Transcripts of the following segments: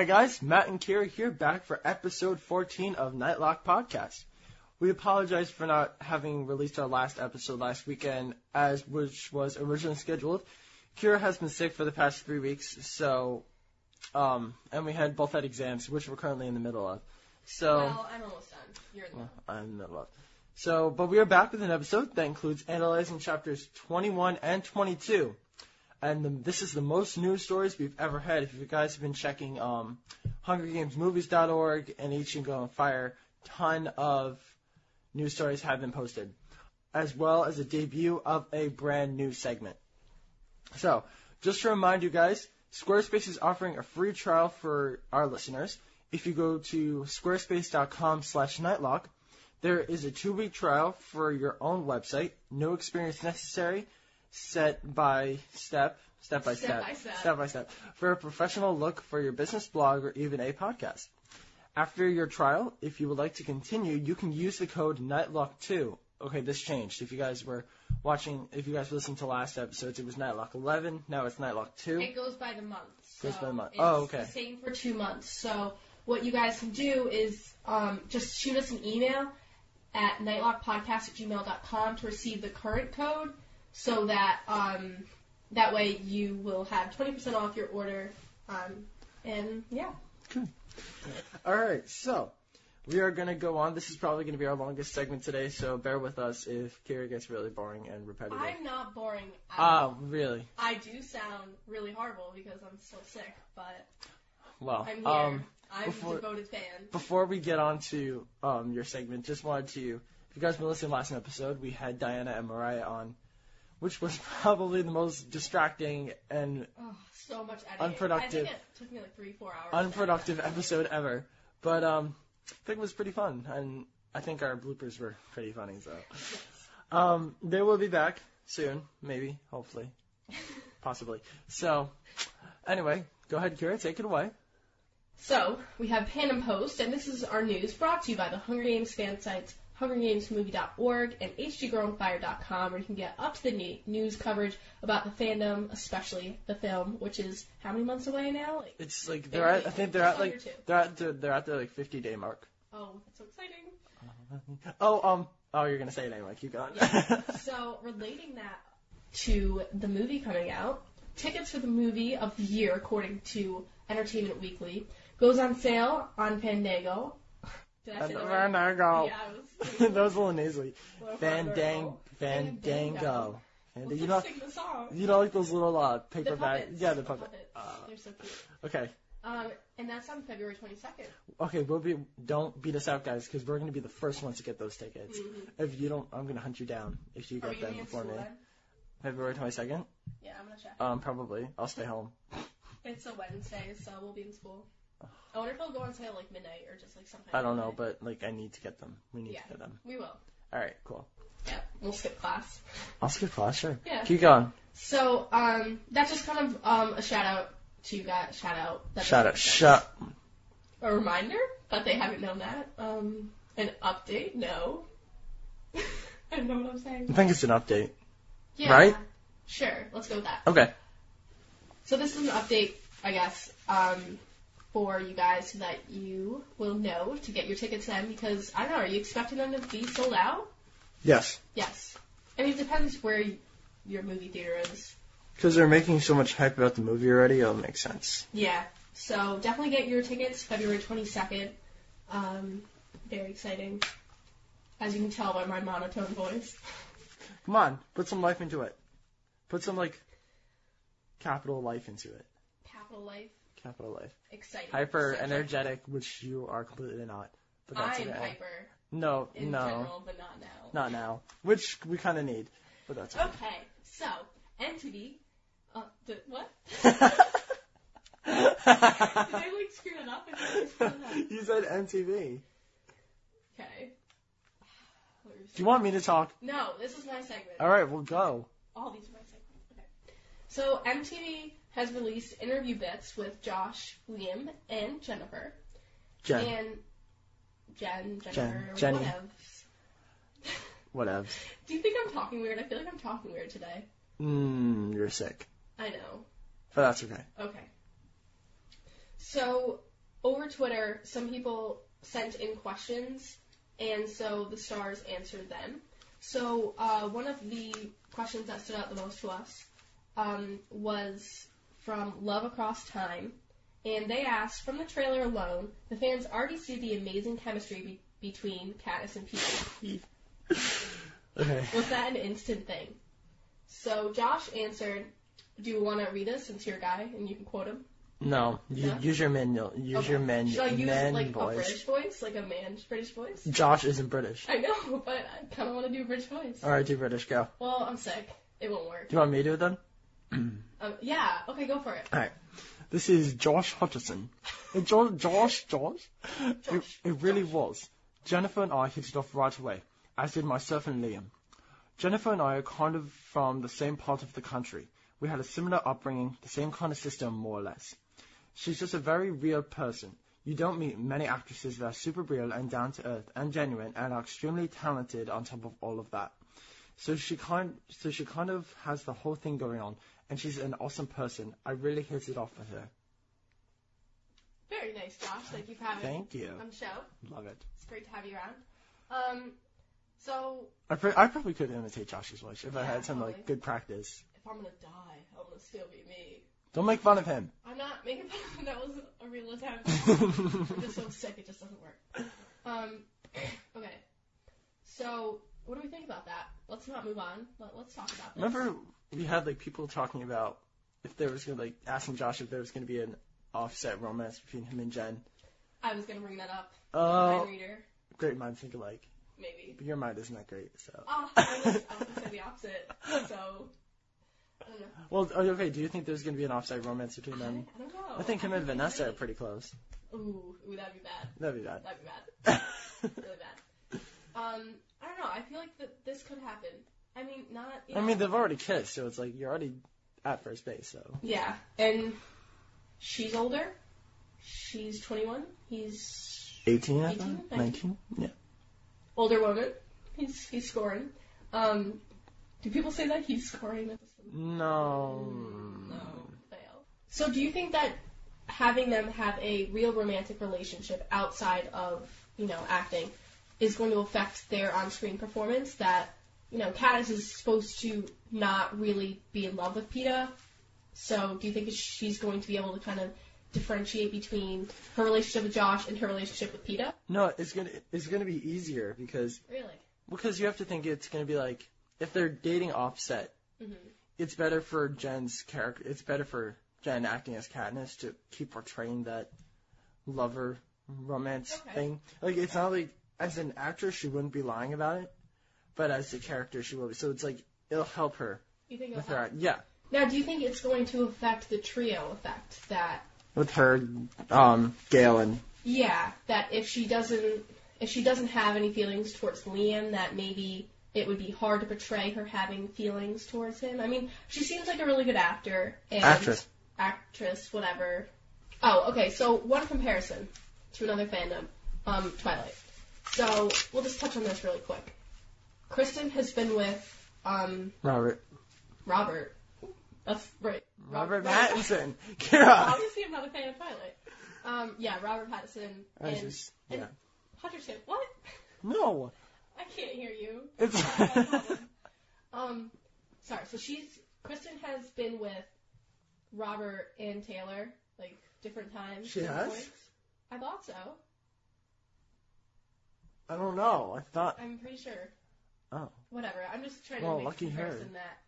Hi guys, Matt and Kira here back for episode 14 of Nightlock Podcast. We apologize for not having released our last episode last weekend as which was originally scheduled. Kira has been sick for the past three weeks, so um and we had both had exams, which we're currently in the middle of. So Well, I'm almost done. You're in the well, I'm in the middle of. So, but we are back with an episode that includes analyzing chapters 21 and 22. And the, this is the most news stories we've ever had. If you guys have been checking um, HungerGamesMovies.org and H Go Fire, ton of news stories have been posted, as well as a debut of a brand new segment. So, just to remind you guys, Squarespace is offering a free trial for our listeners. If you go to squarespace.com/nightlock, there is a two-week trial for your own website. No experience necessary. Set by step, step by Step step, by step. step by step, for a professional look for your business blog or even a podcast. After your trial, if you would like to continue, you can use the code NIGHTLOCK2. Okay, this changed. If you guys were watching, if you guys listened to last episodes, it was Nightlock 11. Now it's Nightlock 2. It goes by the month. Goes by the month. Oh, okay. same for two months. So what you guys can do is um, just shoot us an email at nightlockpodcast at gmail.com to receive the current code so that um, that way you will have 20% off your order. Um, and yeah. All right, so we are going to go on. This is probably going to be our longest segment today, so bear with us if Kira gets really boring and repetitive. I'm not boring at. Ah, really? I do sound really horrible because I'm still sick, but Well, I'm here. um, I'm before- a devoted fan. before we get on to um, your segment, just wanted to, if you guys been listening last episode, we had Diana and Mariah on, which was probably the most distracting and Oh, so much editing. Unproductive. I think it took me like three, four hours. unproductive episode ever. But um, I think it was pretty fun, and I think our bloopers were pretty funny. So um, they will be back soon, maybe, hopefully, possibly. So anyway, go ahead, Kira, take it away. So, we have Panem Post, and this is our news brought to you by the Hunger Games fan sites, hungergamesmovie.org and hggirlonfire.com, where you can get up-to-the-date news coverage about the fandom, especially the film, which is how many months away now? Like, It's like they're at, I think they're at like they're at they're at the like 50 day mark. oh, that's so exciting. Oh um oh you're gonna say it anyway. Keep going. So, relating that to the movie coming out, tickets for the movie of the year, according to Entertainment Weekly, goes on sale on Fandango. Fandango. Yeah, I was. that was a little nasally. a little farther. Fandang Fandango. And Well, you just know sing the song. you know like those little uh The paper bag yeah the puppet. puppets. Uh, They're so cute. okay. Um, and that's on February 22nd. Okay, we'll be don't beat us out guys because we're gonna be the first ones to get those tickets. If you don't, I'm gonna hunt you down if you Mm-hmm. Are get them gonna be in before me. then? February 22nd. Yeah, I'm gonna check. Um, probably. I'll stay home. It's a Wednesday, so we'll be in school. I wonder if I'll go on sale like midnight or just like sometime. I don't know, but like I need to get them. We need Yeah. to get them. we will. All right, cool. Yeah, we'll skip class. I'll skip class, sure. Yeah. Keep going. So um, that's just kind of um a shout out to you guys. Shout out. That's Shut up. Shut. A reminder that they haven't known that. Um, an update. No. I don't know what I'm saying. I think it's an update. Yeah. Right? Sure. Let's go with that. Okay. So this is an update, I guess, um, for you guys so that you will know to get your tickets then because I don't know, are you expecting them to be sold out? Yes. Yes. I mean, it depends where your movie theater is. Because they're making so much hype about the movie already, it'll make sense. Yeah. So definitely get your tickets February 22nd. Um, very exciting. As you can tell by my monotone voice. Come on, put some life into it. Put some like capital life into it. Capital Life. Capital life. Exciting. Hyper Such a- energetic, which you are completely not. But that's I'm okay. hyper No, in no, general, but not now. not now. Which we kind of need, but that's okay. Okay, so entity. Uh, the, what? you Did I like screw it up? I think I screwed it up. said MTV. Okay. Do you want me to talk? No, this is my segment. All right, we'll go. All these are my segments. Okay. So MTV has released interview bits with Josh, Liam, and Jennifer. Jen. And Jen, Jennifer, Jenny. whatever. Whatever. Do you think I'm talking weird? I feel like I'm talking weird today. Mmm, you're sick. I know. But that's okay. Okay. So over Twitter, some people sent in questions, and so the stars answered them. So uh, one of the questions that stood out the most to us um, was from Love Across Time, and they asked, from the trailer alone, the fans already see the amazing chemistry be- between Katniss and Peeta. Okay. Was that an instant thing? So Josh answered, "Do you want to read this since you're a guy and you can quote him?" No, you, No? use your manual. Use Okay. your man, Should I use man like a voice. British voice, like a man's British voice? Josh isn't British. I know, but I kind of want to do a British voice. All right, do British. Go. Well, I'm sick. It won't work. Do you want me to do it then? Um, yeah. Okay, go for it. This is Josh Hutcherson. Uh, Jo- Josh, Josh? It, Josh, it really Josh. was. Jennifer and I hit it off right away, as did myself and Liam. Jennifer and I are kind of from the same part of the country. We had a similar upbringing, the same kind of system, more or less. She's just a very real person. You don't meet many actresses that are super real and down to earth and genuine and are extremely talented on top of all of that. So she kind, so she kind of has the whole thing going on, and she's an awesome person. I really hit it off with her. Very nice, Josh. Thank you for having me Thank you. on the show. Love it. It's great to have you around. Um, so I, pr- I probably could imitate Josh's voice if I Yeah, had some like probably. good practice. if I'm gonna die, I'm gonna still be me. Don't make fun of him. I'm not making fun of him. That was a real attempt. I'm just so sick it just doesn't work. Um, okay. So, what do we think about that? Let's not move on. Let, let's talk about this. Remember we had like people talking about if there was gonna like asking Josh if there was gonna be an offset romance between him and Jen. I was gonna bring that up. Oh, reader, great minds think alike. maybe. But your mind isn't that great, so. Ah, I was, I was gonna say the opposite. So, I don't know. Well, oh, okay. Do you think there's gonna be an offset romance between I, I them? don't know. I think him and Vanessa are pretty close. Ooh, ooh, that'd be bad. That'd be bad. That'd be bad. Really bad. Um, know. I feel like that this could happen. I mean, not. You I know, mean, they've already kissed, so it's like you're already at first base. So Yeah, and she's older. She's 21. He's 18, I 18, think. 19. Yeah. older woman. He's he's scoring. Um, do people say that he's scoring at this? No. No, fail. So do you think that having them have a real romantic relationship outside of you know acting is going to affect their on-screen performance? That you know, Katniss is supposed to not really be in love with Peeta. So do you think she's going to be able to kind of differentiate between her relationship with Josh and her relationship with Peeta? No, it's gonna it's gonna be easier because Really? because you have to think it's gonna be like if they're dating offset, hmm it's better for Jen's character. It's better for Jen acting as Katniss to keep portraying that lover romance Okay. thing. Like it's not like as an actress she wouldn't be lying about it, but as a character she will be. So it's like it'll help her You think with it'll her. help? Yeah, Now, do you think it's going to affect the trio effect that with her, um, Gale and Yeah, that if she doesn't if she doesn't have any feelings towards Liam, that maybe it would be hard to portray her having feelings towards him. I mean, she seems like a really good actor and actress. actress, whatever. Oh, okay. So one comparison to another fandom, um, Twilight. So we'll just touch on this really quick. Kristen has been with um, Robert. Robert. That's right. Robert Robert- Pattinson. Kira. Obviously, I'm not a fan of Twilight. Um, yeah, Robert Pattinson I and just and- yeah. Hutcherson. What? No. I can't hear you. It's um, sorry. So she's Kristen has been with Robert and Taylor like different times. She different has? points. I thought so. I don't know. I thought. I'm pretty sure. Oh. Whatever. I'm just trying to Well, make lucky a her. comparison that.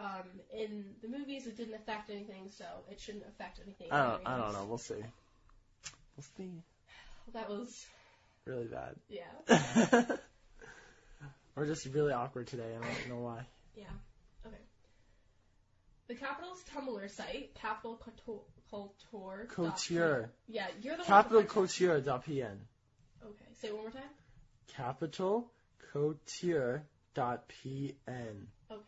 Um, in the movies, it didn't affect anything, so it shouldn't affect anything. I don't. I don't know. We'll see. We'll see. That was Really bad. yeah. We're just really awkward today. I don't know why. Yeah. Okay. The Capitol's Tumblr site, Capitol Couture. Couture. Yeah, you're the one. Capital with the hard Couture.pn. Okay, say it one more time. Capitol Couture dot pn. Okay.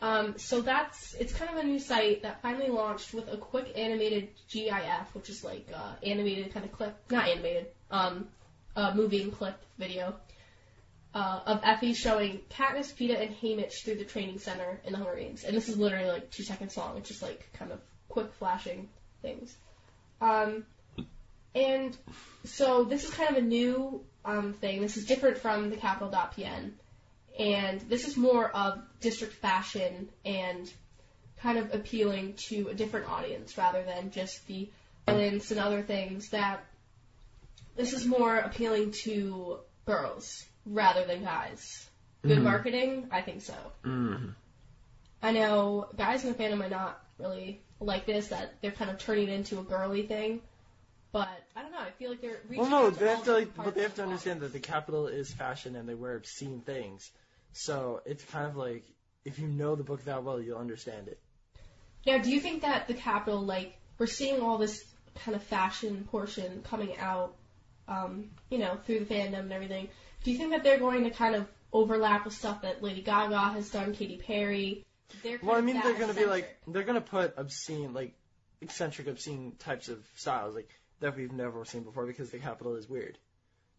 Um, so that's it's kind of a new site that finally launched with a quick animated GIF, which is like uh, animated kind of clip, not animated, um, uh, moving clip video uh, of Effie showing Katniss, Peeta, and Haymitch through the training center in the Hunger Games, and this is literally like two seconds long. It's just like kind of quick flashing things. Um, and so this is kind of a new um, thing. This is different from the Capitol.pn and this is more of district fashion and kind of appealing to a different audience rather than just the violence and other things that this is more appealing to girls rather than guys. Good Mhm. marketing? I think so. Mm. I know guys in the fandom might not really like this, that they're kind of turning it into a girly thing. But I don't know, I feel like they're reaching Well, no, to they have to like, but they have to understand that the capital is fashion and they wear obscene things. So it's kind of like if you know the book that well, you'll understand it. Now, do you think that the capital, like, we're seeing all this kind of fashion portion coming out, um, you know, through the fandom and everything? Do you think that they're going to kind of overlap with stuff that Lady Gaga has done, Katy Perry? They're Well, I mean, they're gonna be like they're gonna put obscene, like eccentric, obscene types of styles like that we've never seen before because the capital is weird.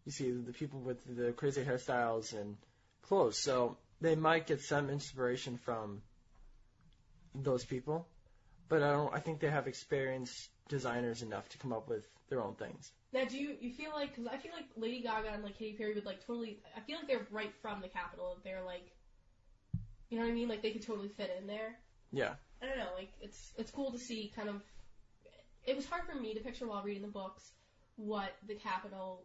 You see the people with the crazy hairstyles and clothes, so they might get some inspiration from those people, but I don't. I think they have experienced designers enough to come up with their own things. Now, do you you feel like? Because I feel like Lady Gaga and like Katy Perry would like totally. I feel like they're right from the Capitol. They're like, you know what I mean? Like they could totally fit in there. Yeah. I don't know, like it's it's cool to see kind of. It was hard for me to picture while reading the books what the capital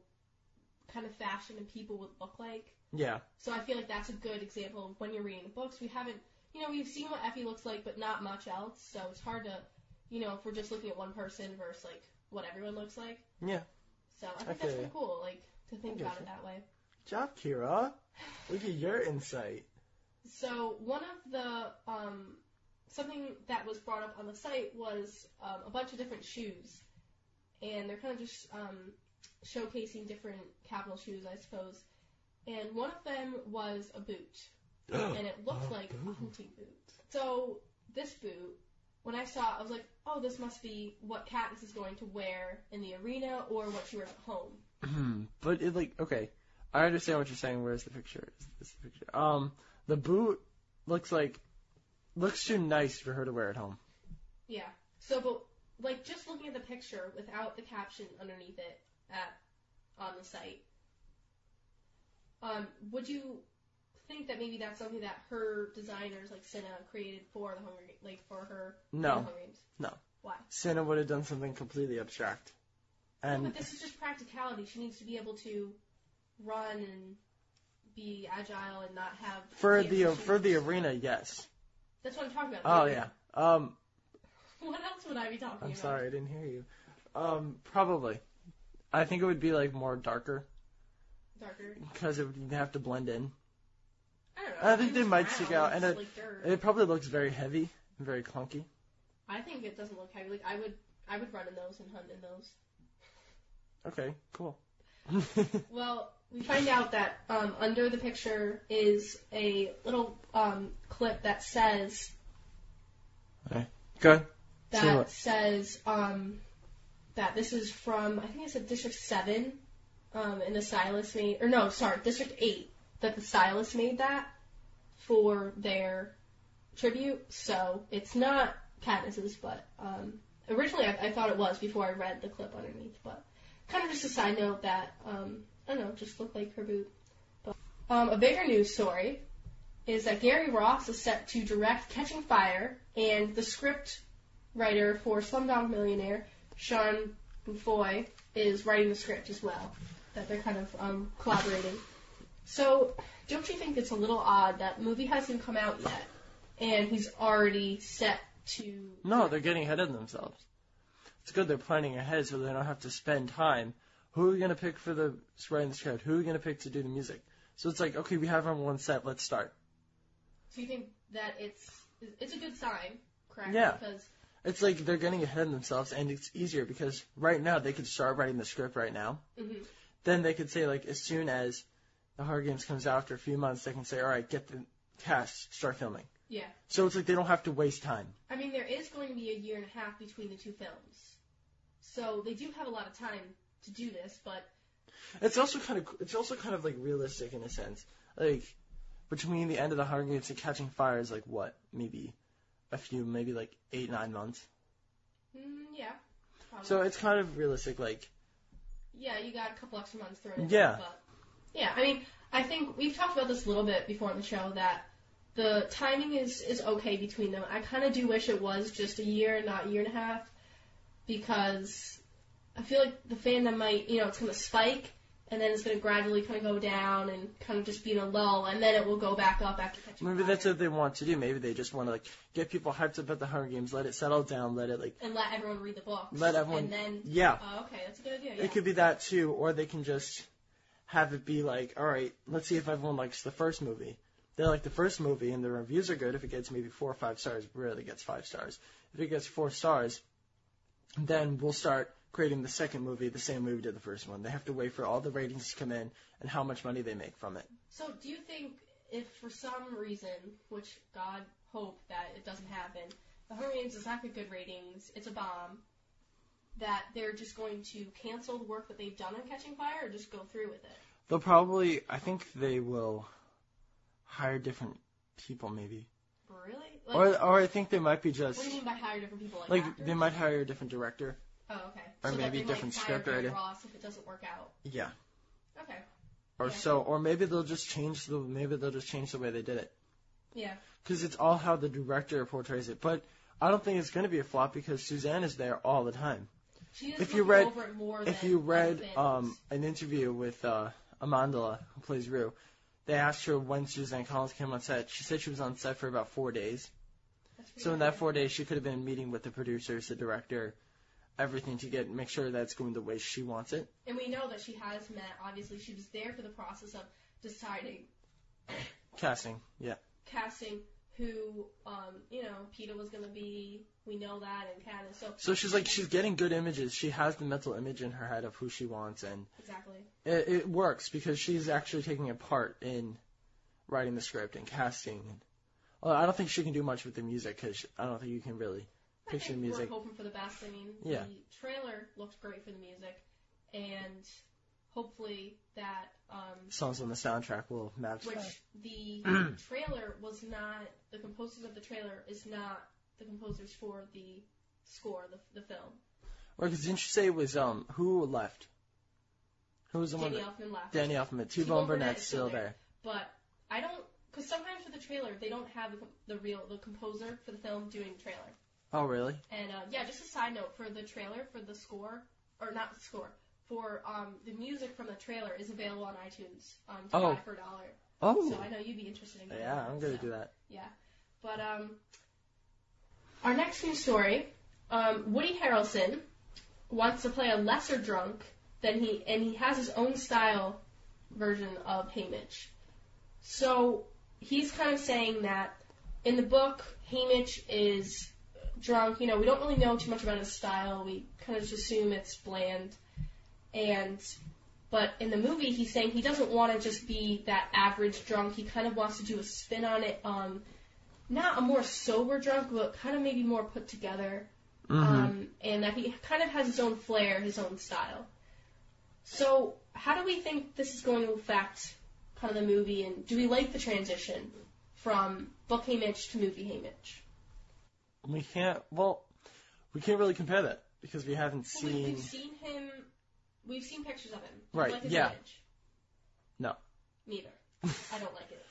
kind of fashion and people would look like. Yeah. So I feel like that's a good example of when you're reading the books. We haven't, you know, we've seen what Effie looks like, but not much else. So it's hard to, you know, if we're just looking at one person versus like what everyone looks like. Yeah. So I think that's pretty cool, like to think about it that way. Good job, Kira. Look at your insight. So one of the um, something that was brought up on the site was um, a bunch of different shoes, and they're kind of just um, showcasing different capital shoes, I suppose. And one of them was a boot, and it looked A like a hunting boot. So this boot, when I saw it, I was like, oh, this must be what Katniss is going to wear in the arena or what she wears at home. but it like okay, I understand what you're saying. Where's the picture? Is this the picture? Um, the boot looks like looks too nice for her to wear at home. Yeah. So, but like just looking at the picture without the caption underneath it at on the site, um, would you think that maybe that's something that her designers like Cinna created for the Hunger Ga- like for her for the No, Hunger Games? No. Why? Cinna would have done something completely abstract. No, And but this is just practicality. She needs to be able to run and be agile and not have for fancy the for the arena, yes. That's what I'm talking about. Oh yeah. Um, What else would I be talking about? I'm about? sorry, I didn't hear you. Um, probably. I think it would be like more darker Darker. because it would have to blend in. I don't know. I think they might stick out, and it- like. It probably looks very heavy and very clunky. I think it doesn't look heavy. Like I would, I would run in those and hunt in those. Okay, cool. Well, we find out that um, under the picture is a little um, clip that says Okay, Good. that Say says um, that this is from I think it's a District Seven, um, and the stylist made or no, sorry, District Eight. That the stylist made that for their tribute. So it's not Katniss's, but um, originally I, I thought it was before I read the clip underneath. But kind of just a side note that um, I don't know, just looked like her boot. But, um, a bigger news story is that Gary Ross is set to direct Catching Fire, and the script writer for Slumdog Millionaire, Simon Beaufoy, is writing the script as well. That they're kind of um, collaborating. So, don't you think it's a little odd that movie hasn't come out yet, and he's already set to? No, they're getting ahead of themselves. It's good they're planning ahead so they don't have to spend time. Who are we gonna pick for the writing the script? Who are we gonna pick to do the music? So it's like, okay, we have our one set. Let's start. So you think that it's it's a good sign, correct? Yeah. Because It's like they're getting ahead of themselves, and it's easier because right now they could start writing the script right now. mhm. Then they could say like, as soon as the Hunger Games comes out after a few months, they can say, all right, get the cast, start filming. Yeah. So it's like they don't have to waste time. I mean, there is going to be a year and a half between the two films, so they do have a lot of time to do this. But It's also kind of it's also kind of like realistic in a sense. Like between the end of the Hunger Games and Catching Fire is like what maybe a few maybe like eight nine months. mm, yeah. Probably. So it's kind of realistic. Like yeah, you got a couple extra months thrown in. Yeah. But yeah, I mean, I think we've talked about this a little bit before on the show that the timing is is okay between them. I kind of do wish it was just a year, not a year and a half, because I feel like the fandom might, you know, it's going to spike and then it's going to gradually kind of go down and kind of just be in a lull, and then it will go back up after catching maybe fire. that's what they want to do. Maybe they just want to like get people hyped up at the Hunger Games, let it settle down, let it like and let everyone read the books. Let everyone- And then, yeah. oh, okay, that's a good idea. Yeah. It could be that too, or they can just have it be like, all right, let's see if everyone likes the first movie. They like the first movie and the reviews are good. If it gets maybe four or five stars, it rarely gets five stars. If it gets four stars, then we'll start creating the second movie the same movie did the first one. They have to wait for all the ratings to come in and how much money they make from it. So, do you think if for some reason, which God hope that it doesn't happen, the Hunger Games does not get good ratings, it's a bomb, that they're just going to cancel the work that they've done on Catching Fire, or just go through with it? They'll probably, I think they will hire different people maybe, Really? Like, or or I think they might be just what do you mean by hire different people? Like, like actors? they might hire a different director. Oh, okay. or so maybe they different script writer. Ross if it doesn't work out. Yeah. Okay. Or Yeah. so, or maybe they'll just change the maybe they'll just change the way they did it Yeah. because it's all how the director portrays it. But I don't think it's going to be a flop because Suzanne is there all the time. If you read- over it more If you read um, an interview with uh, Amandla, who plays Rue, they asked her when Suzanne Collins came on set. She said she was on set for about four days. So in that four days, she could have been meeting with the producers, the director, everything to get make sure that's going the way she wants it. And we know that she has met. Obviously, she was there for the process of deciding Casting, yeah. casting who, um, you know, Peeta was going to be. We know that, and. So So she's like she's getting good images. She has the mental image in her head of who she wants, and exactly. it, it works because she's actually taking a part in writing the script and casting. And, well, I don't think she can do much with the music because I don't think you can really I picture the music. We're hoping for the best. I mean, Yeah. the trailer looked great for the music, and hopefully that, um, Songs on the soundtrack will match which that. the trailer was not. The composers of the trailer is not the composers for the score, the the film. Or because didn't you say it was um who left? Who was the Danny one? Danny Elfman left. Danny Elfman. T Burnett Burnett's still still there. there. But I don't, because sometimes for the trailer they don't have the, the real the composer for the film doing the trailer. Oh really? And uh, yeah, just a side note for the trailer for the score or not the score for um, the music from the trailer is available on iTunes um, to Oh. buy for a dollar. Oh. So I know you'd be interested in getting yeah, that, I'm gonna so, do that. Yeah, but um, our next news story, um, Woody Harrelson wants to play a lesser drunk than he, and he has his own style version of Haymitch. So he's kind of saying that in the book, Haymitch is drunk. You know, we don't really know too much about his style. We kind of just assume it's bland. And but in the movie, he's saying he doesn't want to just be that average drunk. He kind of wants to do a spin on it. Um, not a more sober drunk, but kind of maybe more put together. hmm Um, and that he kind of has his own flair, his own style. So, how do we think this is going to affect kind of the movie, and do we like the transition from book Haymitch to movie Haymitch? We can't. Well, we can't really compare that because we haven't Well, we, seen. we've seen him. We've seen pictures of him. Do you Right, Like his yeah. image? No. Neither. I don't like it.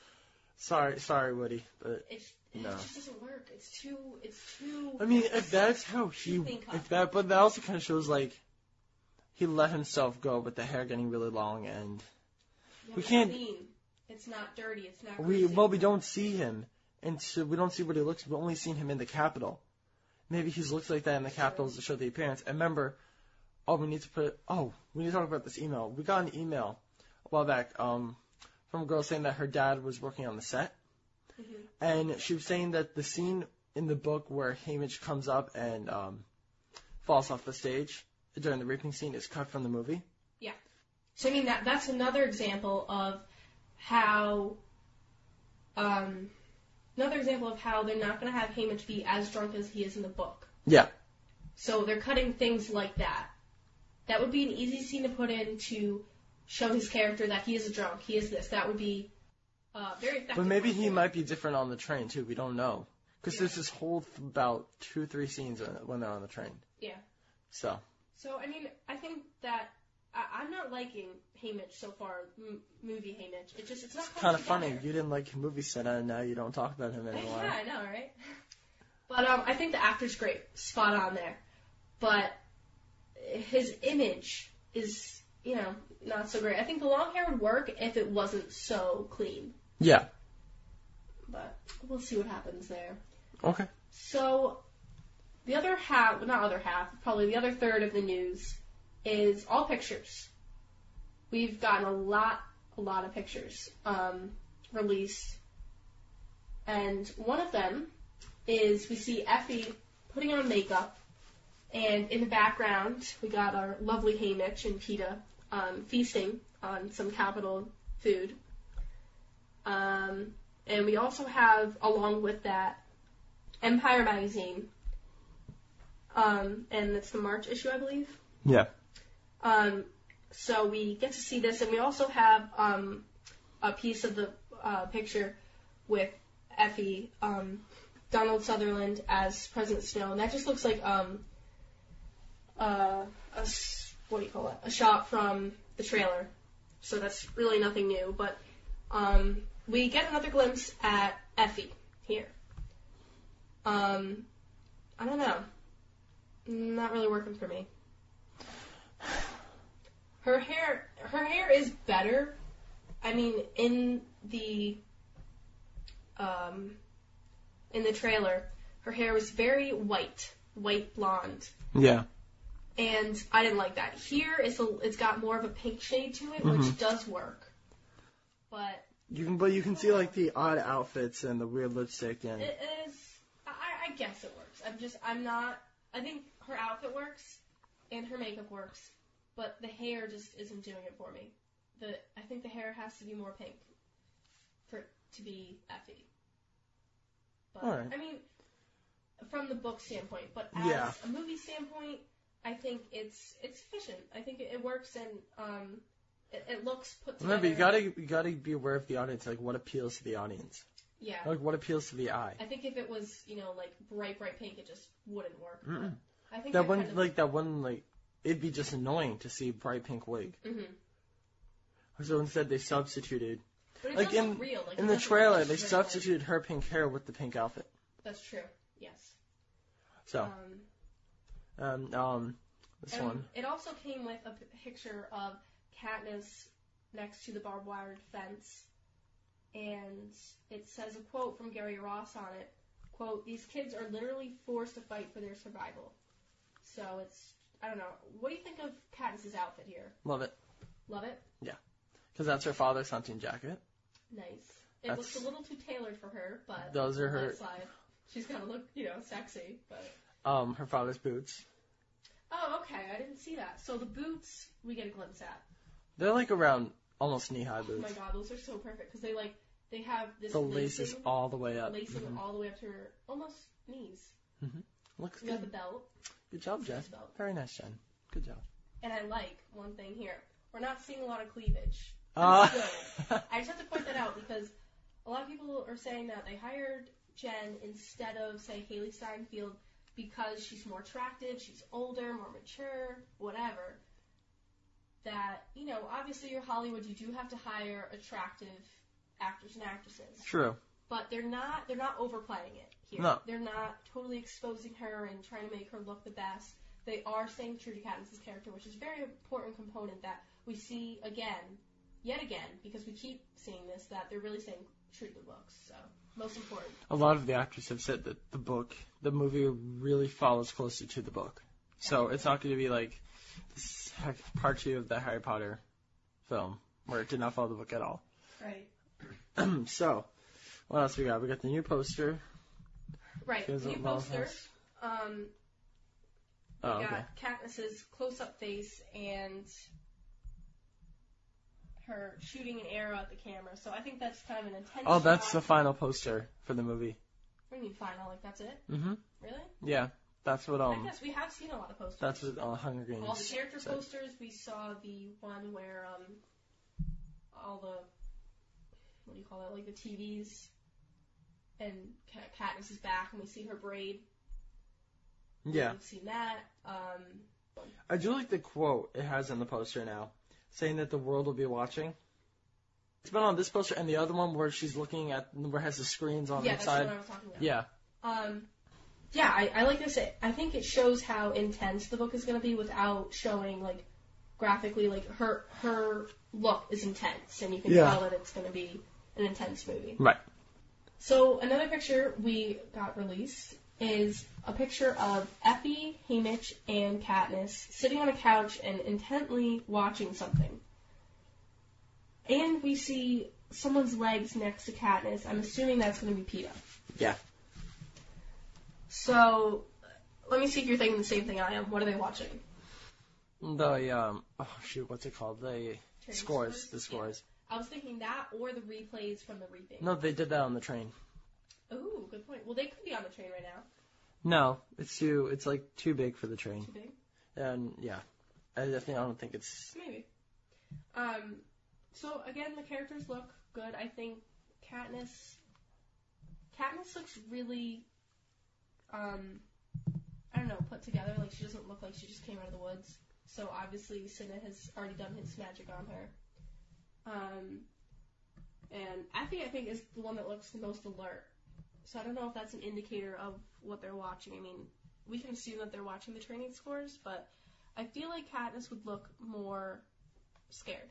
Sorry, sorry, Woody, but It's, it just doesn't work. It's too. It's too. I mean, if that's how he, if that, but that also kind of shows like he let himself go with the hair getting really long, and Yeah, we but can't- Clean. It's not dirty. It's not. we greasy. well we don't see him, and so we don't see what he looks. We've only seen him in the Capitol. Maybe he's looked like that in the Capitol to show the appearance. And remember, oh, we need to put. Oh, we need to talk about this email. We got an email a while back um, from a girl saying that her dad was working on the set. Mhm. And she was saying that the scene in the book where Haymitch comes up and um, falls off the stage during the reaping scene is cut from the movie. Yeah. So I mean that that's another example of how um another example of how they're not going to have Haymitch be as drunk as he is in the book. Yeah. So they're cutting things like that. That would be an easy scene to put in to show his character that he is a drunk, he is this. That would be uh, very effective. But maybe he might be different on the train too. We don't know. Because Yeah. there's this whole th- about two, three scenes when- when they're on the train. Yeah. So So I mean, I think that I, I'm not liking Haymitch so far. M- movie Haymitch. It's just it's not kind of funny. You didn't like movie set, and now you don't talk about him anymore. Yeah, I know, right? But um, I think the actor's great, spot on there. But his image is, you know, not so great. I think the long hair would work if it wasn't so clean. Yeah. But we'll see what happens there. Okay. So the other half, well, not other half, probably the other third of the news is all pictures. We've gotten a lot, a lot of pictures um, released, and one of them is we see Effie putting on makeup, and in the background we got our lovely Haymitch and Peeta um, feasting on some capital food. Um, and we also have, along with that, Empire magazine, um, and it's the March issue, I believe. Yeah. Um, so we get to see this, and we also have um, a piece of the uh, picture with Effie, um, Donald Sutherland as President Snow, and that just looks like um, uh, a what do you call it? A shot from the trailer. So that's really nothing new, but um, we get another glimpse at Effie here. Um, I don't know. Not really working for me. Her hair, her hair is better. I mean, in the um, in the trailer, her hair was very white, white blonde, Yeah. and I didn't like that. Here, it's a, it's got more of a pink shade to it, which does work. But You can, but you can see like the odd outfits and the weird lipstick and it is, I, I guess it works. I'm just, I'm not. I think her outfit works, and her makeup works, but the hair just isn't doing it for me. The I think the hair has to be more pink for to be Effie. But Alright. I mean, from the book standpoint, but as Yeah. a movie standpoint, I think it's it's efficient. I think it, it works and um, it, it looks put together. remember you gotta you gotta be aware of the audience, like what appeals to the audience, Yeah. like what appeals to the eye. I think if it was, you know, like bright, bright pink, it just wouldn't work. I think That I one, kind of, like that one, like it'd be just annoying to see a bright pink wig. Mhm. So instead, they substituted But it like in- look real. Like in the trailer. They substituted her pink hair with the pink outfit. That's true. Yes. So, Um, um, um, this one, It also came with a picture of Katniss next to the barbed wire fence, and it says a quote from Gary Ross on it. Quote, these kids are literally forced to fight for their survival. So it's, I don't know. What do you think of Katniss's outfit here? love it, Love it? Yeah. Because that's her father's hunting jacket. Nice. It That's- looks a little too tailored for her, but Those are her- it slide. She's gotta look, you know, sexy, but. Um, her father's boots. Oh, okay. I didn't see that. So the boots we get a glimpse at. They're like around almost knee-high boots. Oh my boots. god, those are so perfect because they like they have this the laces lacing, all the way up. lacing Mhm. all the way up to her almost knees. Mhm. Looks good. We got the good. belt, Good job, Jen. Very nice, Jen. Good job. and I like one thing here. We're not seeing a lot of cleavage. Uh, I just have to point that out because a lot of people are saying that they hired Jen instead of say Hailee Steinfeld because she's more attractive, she's older, more mature, whatever. That you know, obviously you're Hollywood, you do have to hire attractive actors and actresses. True. but they're not they're not overplaying it here. No. They're not totally exposing her and trying to make her look the best. They are staying true to Katniss's character, which is a very important component that we see again, yet again, because we keep seeing this that they're really staying true to the books. So most important. A lot of the actors have said that the book, the movie, really follows closer to the book. So it's not going to be like this part two of the Harry Potter film, where it did not follow the book at all. Right. so, what else we got? We got the new poster. Right. New what poster. Um, Oh, we okay. got Katniss's close-up face and her shooting an arrow at the camera. So I think that's kind of an intense. Oh, that's the shot. final poster for the movie. What do you mean final? Like that's it? Mm-hmm. Really? Yeah, that's what I um. guess we have seen a lot of posters. That's what uh, Hunger Games. all the character said. posters. We saw the one where um, all the what do you call that? Like the TVs, and Kat- Katniss is back, and we see her braid. Yeah, We've seen that. Um, I do like the quote it has in the poster now, saying that the world will be watching. It's been on this poster and the other one where she's looking at where it has the screens on yeah, the that's side. what I was talking about. Yeah, Um, yeah, I, I like this. I think it shows how intense the book is going to be without showing like graphically like her her look is intense, and you can Yeah. tell that it's going to be an intense movie. Right. So another picture we got released is a picture of Effie, Haymitch, and Katniss sitting on a couch and intently watching something. And we see someone's legs next to Katniss. I'm assuming that's going to be Peeta. Yeah. So, let me see if you're thinking the same thing I am. What are they watching? The um oh shoot, what's it called? The Training scores. The Yeah. scores. I was thinking that or the replays from the reaping. No, they did that on the train. Ooh, good point. Well, they could be on the train right now. No, it's too. It's like too big for the train. Too big? And yeah, I definitely I don't think it's. Maybe. Um, so again, the characters look good. I think Katniss. Katniss looks really. Um, I don't know, put together. Like she doesn't look like she just came out of the woods. So obviously, Cinna has already done his magic on her. Um, and Effie, I think, is the one that looks the most alert. So I don't know if that's an indicator of what they're watching. I mean, we can assume that they're watching the training scores, but I feel like Katniss would look more scared.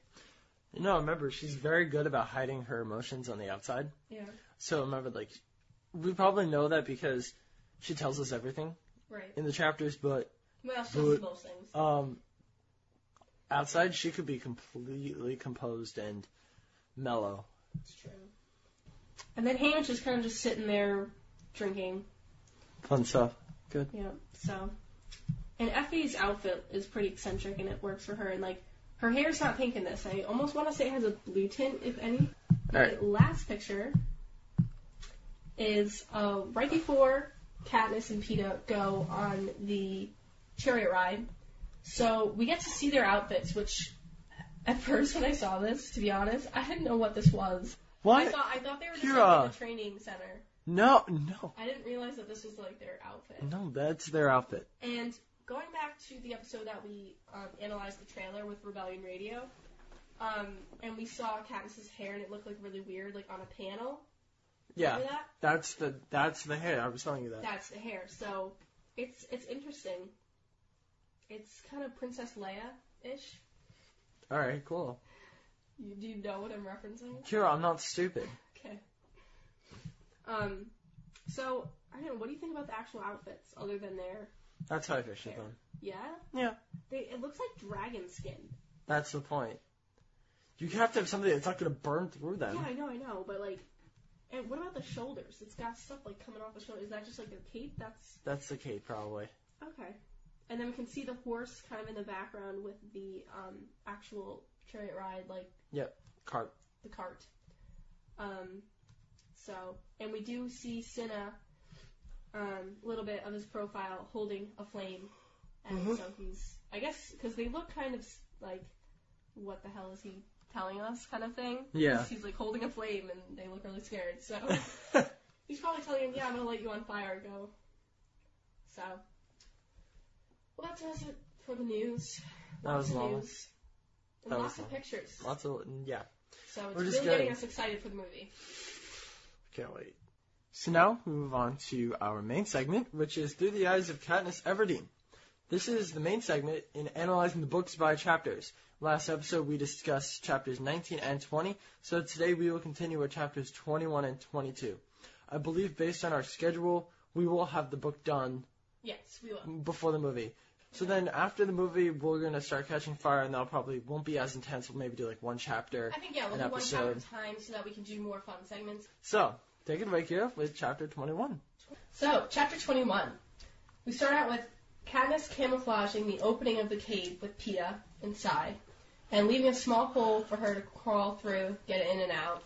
You know, remember she's very good about hiding her emotions on the outside. Yeah. So remember, like, we probably know that because she tells us everything Right. in the chapters, but Well, she But- does most things. um, outside she could be completely composed and mellow. It's true. And then Haymitch is kind of just sitting there drinking. Fun stuff. Good. Yeah. So. And Effie's outfit is pretty eccentric and it works for her. And like, her hair's not pink in this. I almost want to say it has a blue tint, if any. Alright. The last picture is uh, right before Katniss and Peeta go on the chariot ride. So we get to see their outfits, which at first when I saw this, to be honest, I didn't know what this was. I thought I thought they were just Kira. like in a training center. No, no, I didn't realize that this was like their outfit. no. That's their outfit. And going back to the episode that we um, analyzed the trailer with Rebellion Radio, um, and we saw Katniss's hair and it looked like really weird, like on a panel. Yeah, that? that's the that's the hair. I was telling you that. That's the hair. So it's it's interesting. It's kind of Princess Leia ish. All right, cool. You, do you know what I'm referencing? Kira, I'm not stupid. Okay. Um, so I don't know. What do you think about the actual outfits, other than their? That's how I pictured them. Yeah. Yeah. They it looks like dragon skin. That's the point. You have to have something that's not going to burn through them. Yeah, I know, I know, but like, and what about the shoulders? It's got stuff like coming off the shoulder. Is that just like their cape? That's That's the cape, probably. okay. And then we can see the horse kind of in the background with the um, actual chariot ride, like yep, Cart. the cart. Um, so, and we do see Cinna, um, a little bit of his profile holding a flame, and Mhm. so he's, I guess, because they look kind of s- like, what the hell is he telling us, kind of thing. Yeah. He's like holding a flame, and they look really scared. So he's probably telling him, "Yeah, I'm gonna light you on fire. Go." So, well, that does it for the news. That Lots was of long. news. And That was lots of long. pictures. Lots of mm, yeah. So it's We're really just getting getting- us excited for the movie. Can't wait. So now we move on to our main segment, which is Through the Eyes of Katniss Everdeen. This is the main segment in analyzing the books by chapters. Last episode we discussed chapters 19 and 20, so today we will continue with chapters 21 and 22. I believe based on our schedule, we will have the book done Yes, we will. before the movie. So then after the movie, we're gonna start catching fire, and that'll probably won't be as intense. We'll maybe do like one chapter. I think yeah, we'll An do one chapter episode. time so that we can do more fun segments. So take it away, Kira, with chapter 21. So, chapter 21. We start out with Katniss camouflaging the opening of the cave with Peeta inside. and leaving a small hole for her to crawl through, get in and out.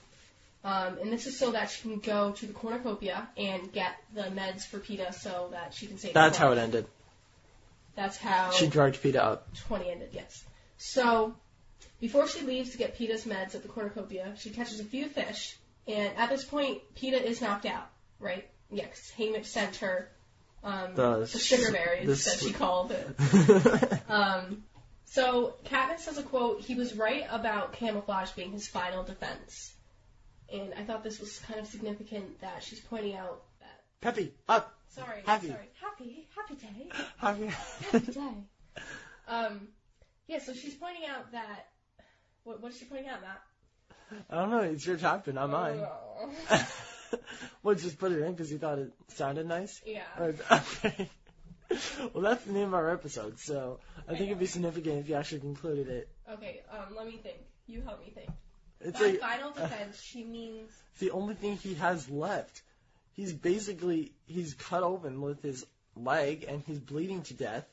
Um, and this is so that she can go to the cornucopia and get the meds for Peeta so that she can save That's how it ended. That's how She drugged Peter up. 20 ended, yes. So, before she leaves to get Peeta's meds at the cornucopia, she catches a few fish, and at this point, Peeta is knocked out, right? Yeah, 'cause Haymitch sent her um, The the, sugar s- berries the that she called it. Um, so, Katniss says a quote, he was right about camouflage being his final defense. And I thought this was kind of significant that she's pointing out Peppy, up. sorry, Happy. sorry, happy, happy day. Happy. Happy day. Um, yeah, so she's pointing out that. What, what is she pointing out, Matt? I don't know. It's your chapter, not mine. Oh. well, just put it in because you thought it sounded nice. yeah. Or- Okay. Well, that's the name of our episode, so I think it'd be significant if you actually concluded it. Okay. Um, let me think. You help me think. It's By like final defense, she means. it's the only thing he has left. He's basically he's cut open with his leg and he's bleeding to death.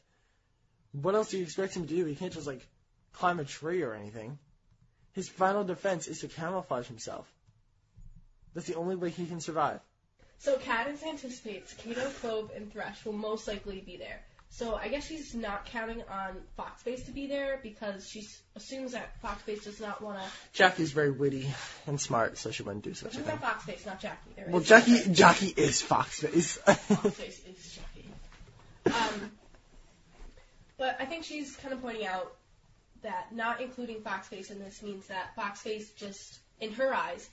What else do you expect him to do? He can't just like climb a tree or anything. His final defense is to camouflage himself. That's the only way he can survive. So Katniss anticipates Cato, Clove, and Thresh will most likely be there. So I guess she's not counting on Foxface to be there because she s- assumes that Foxface does not want to. Jackie's very witty and smart, so she wouldn't do such a She's thing. not Foxface, not Jackie. There Well, is Jackie Foxface. Jackie is Foxface. Foxface is Jackie. Um, but I think she's kind of pointing out that not including Foxface in this means that Foxface just, in her eyes,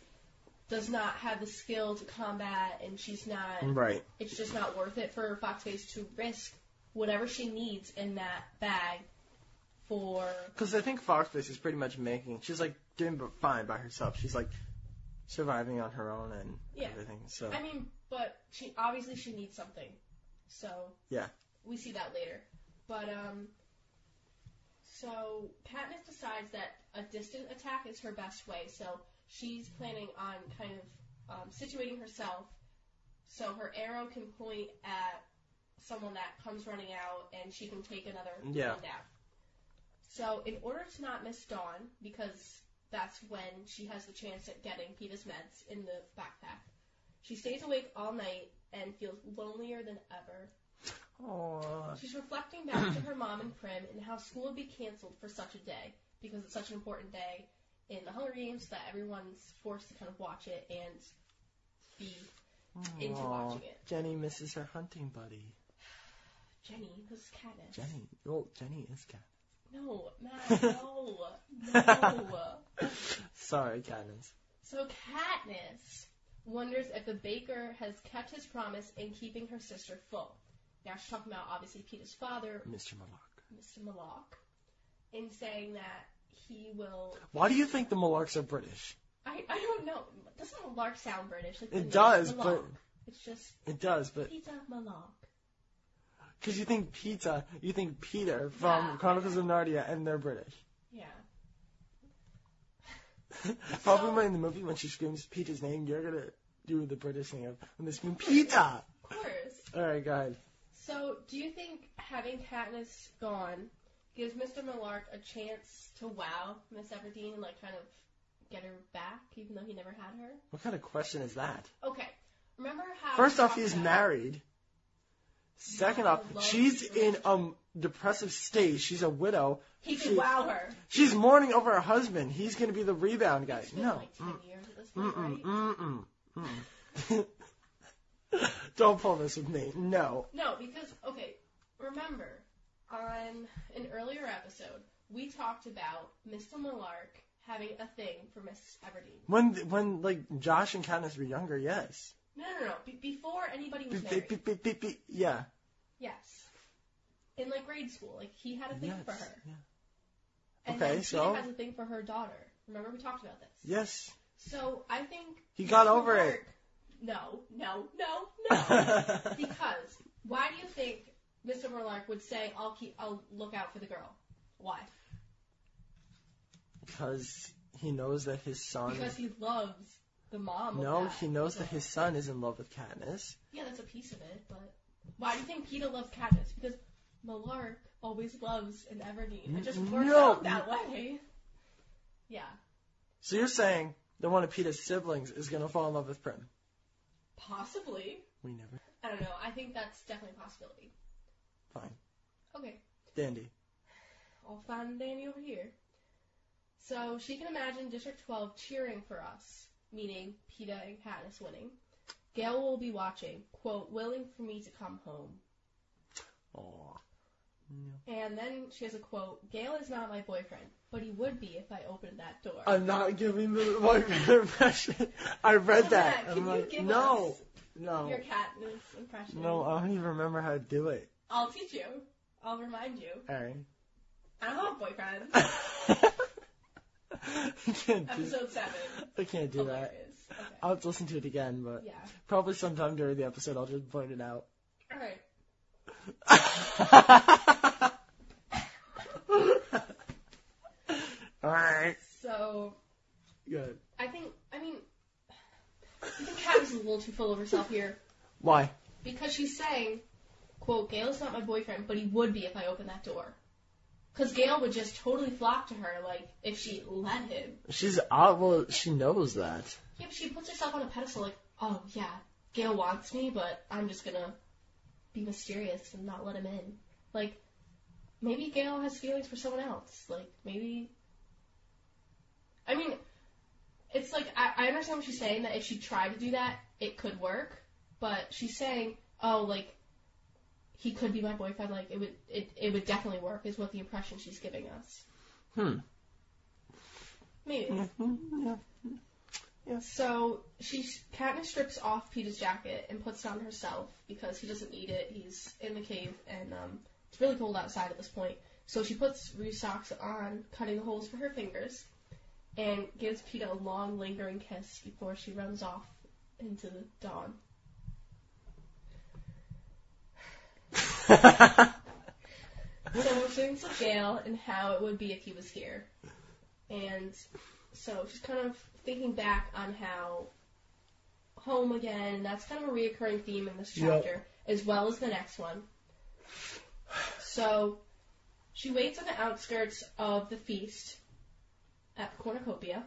does not have the skill to combat, and she's not. right. It's just not worth it for Foxface to risk whatever she needs in that bag for. Because I think Foxface is pretty much making. She's like doing fine by herself. She's like surviving on her own and Yeah. everything. So I mean, but she obviously she needs something, so Yeah. we see that later. But um, so Katniss decides that a distant attack is her best way. So she's planning on kind of um, situating herself so her arrow can point at someone that comes running out, and she can take another Yeah. one down. So in order to not miss Dawn, because that's when she has the chance at getting Peeta's meds in the backpack, she stays awake all night and feels lonelier than ever. Aww. She's reflecting back to her mom and Prim and how school would be canceled for such a day because it's such an important day in the Hunger Games that everyone's forced to kind of watch it and be into watching it. Jenny misses her hunting buddy. Oh, Jenny, is Katniss. Jenny. Well, Jenny is cat. No, Matt, no, no. Sorry, Katniss. So Katniss wonders if the baker has kept his promise in keeping her sister full. Now she's talking about obviously Peter's father, Mr. Mellark. Mr. Malak, in saying that he will. Why do you think the Mellarks are British? I, I don't know. Doesn't Malak sound British? Like It does, Malak. but it's just it does, but Peter Malak. Because you think Peter, you think Peter from Yeah. Chronicles of Narnia, and they're British. Yeah. Probably in the movie when she screams Peter's name, you're gonna do the British thing of when they scream Peter. Of course. All right, go ahead. So, do you think having Katniss gone gives Mr. Mellark a chance to wow Miss Everdeen and like kind of get her back, even though he never had her? What kind of question is that? Okay. Remember how First off, he's married. Second off, she's in a depressive state. She's a widow. He she- could wow her. She's mourning over her husband. He's gonna be the rebound guy. It's been No. like ten Mm, years at this point, Mm-mm, right? mm-mm, mm-mm. Don't pull this with me. No. No, because okay, remember on an earlier episode we talked about Mr. Mellark having a thing for Miss Everdeen. When when like Josh and Katniss were younger, yes. No, no, no. Be- before anybody was married. beep, beep, beep, Yeah. Yes. In like grade school, like he had a thing Yes. for her. yeah. And Okay, then so? Peter has a thing for her daughter. Remember we talked about this. Yes. So I think He got over it. No, no, no, no. because why do you think Mr. Mellark would say, "I'll keep, I'll look out for the girl"? Why? Because he knows that his son. Because he loves the mom. no, that he knows that his son is in love with Katniss. Yeah, that's a piece of it. But why do you think Peter loves Katniss? Because Mellark always loves an Everdeen. It just works no. out that way. Yeah. So you're saying that one of Peeta's siblings is gonna fall in love with Prim? Possibly. We never. I don't know. I think that's definitely a possibility. Fine. Okay. Dandy. I'll find dandy over here. So she can imagine District 12 cheering for us, meaning Peeta and Katniss winning. Gale will be watching, quote, willing for me to come home. Aw. And then she has a quote, Gale is not my boyfriend, but he would be if I opened that door. I'm not giving the boyfriend impression. I read Come that. I'm like, no, no, Your Katniss impression. no. I don't even remember how to do it. I'll teach you. I'll remind you. Alright. I don't have a boyfriend. I can't do. Episode 7. I can't do that. Okay. I'll have to listen to it again, but Yeah. probably sometime during the episode I'll just point it out. Alright. Alright. So, Good. I think, I mean, I think Katniss is a little too full of herself here. Why? Because she's saying, quote, Gale's not my boyfriend, but he would be if I opened that door. Because Gale would just totally flock to her, like, if she let him. She's out. Well, she knows that. Yeah, but she puts herself on a pedestal, like, oh, yeah, Gale wants me, but I'm just gonna be mysterious and not let him in. Like, maybe Gale has feelings for someone else. Like, maybe. I mean, it's like, I, I understand what she's saying, that if she tried to do that, it could work, but she's saying, oh, like, he could be my boyfriend, like, it would, it, it would definitely work, is what the impression she's giving us. Hmm. Maybe. Mm-hmm. Yeah. So she Katniss strips off Peter's jacket and puts it on herself because he doesn't need it. He's in the cave and um, it's really cold outside at this point. So she puts Rue's socks on, cutting the holes for her fingers, and gives Peter a long, lingering kiss before she runs off into the dawn. So we're doing some Gale and how it would be if he was here. And so she's kind of thinking back on how home again, that's kind of a reoccurring theme in this Yep. chapter, as well as the next one. So she waits on the outskirts of the feast at the cornucopia,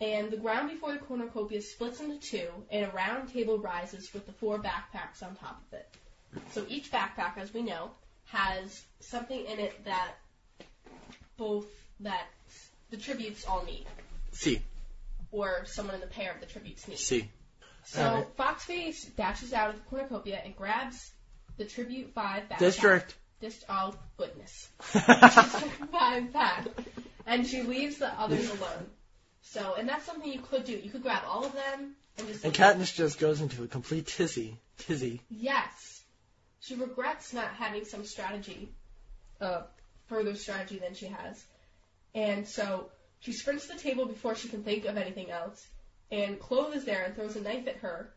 and the ground before the cornucopia splits into two, and a round table rises with the four backpacks on top of it. So each backpack, as we know, has something in it that both that the tributes all need, See. or someone in the pair of the tributes need. See. So Alright. Foxface dashes out of the cornucopia and grabs the tribute five backpack. District. Dist- oh goodness. District five pack, and she leaves the others alone. So, and that's something you could do. You could grab all of them and just. and Katniss just goes into a complete tizzy. Tizzy. Yes. She regrets not having some strategy, uh, further strategy than she has. And so she sprints to the table before she can think of anything else. And Clove is there and throws a knife at her.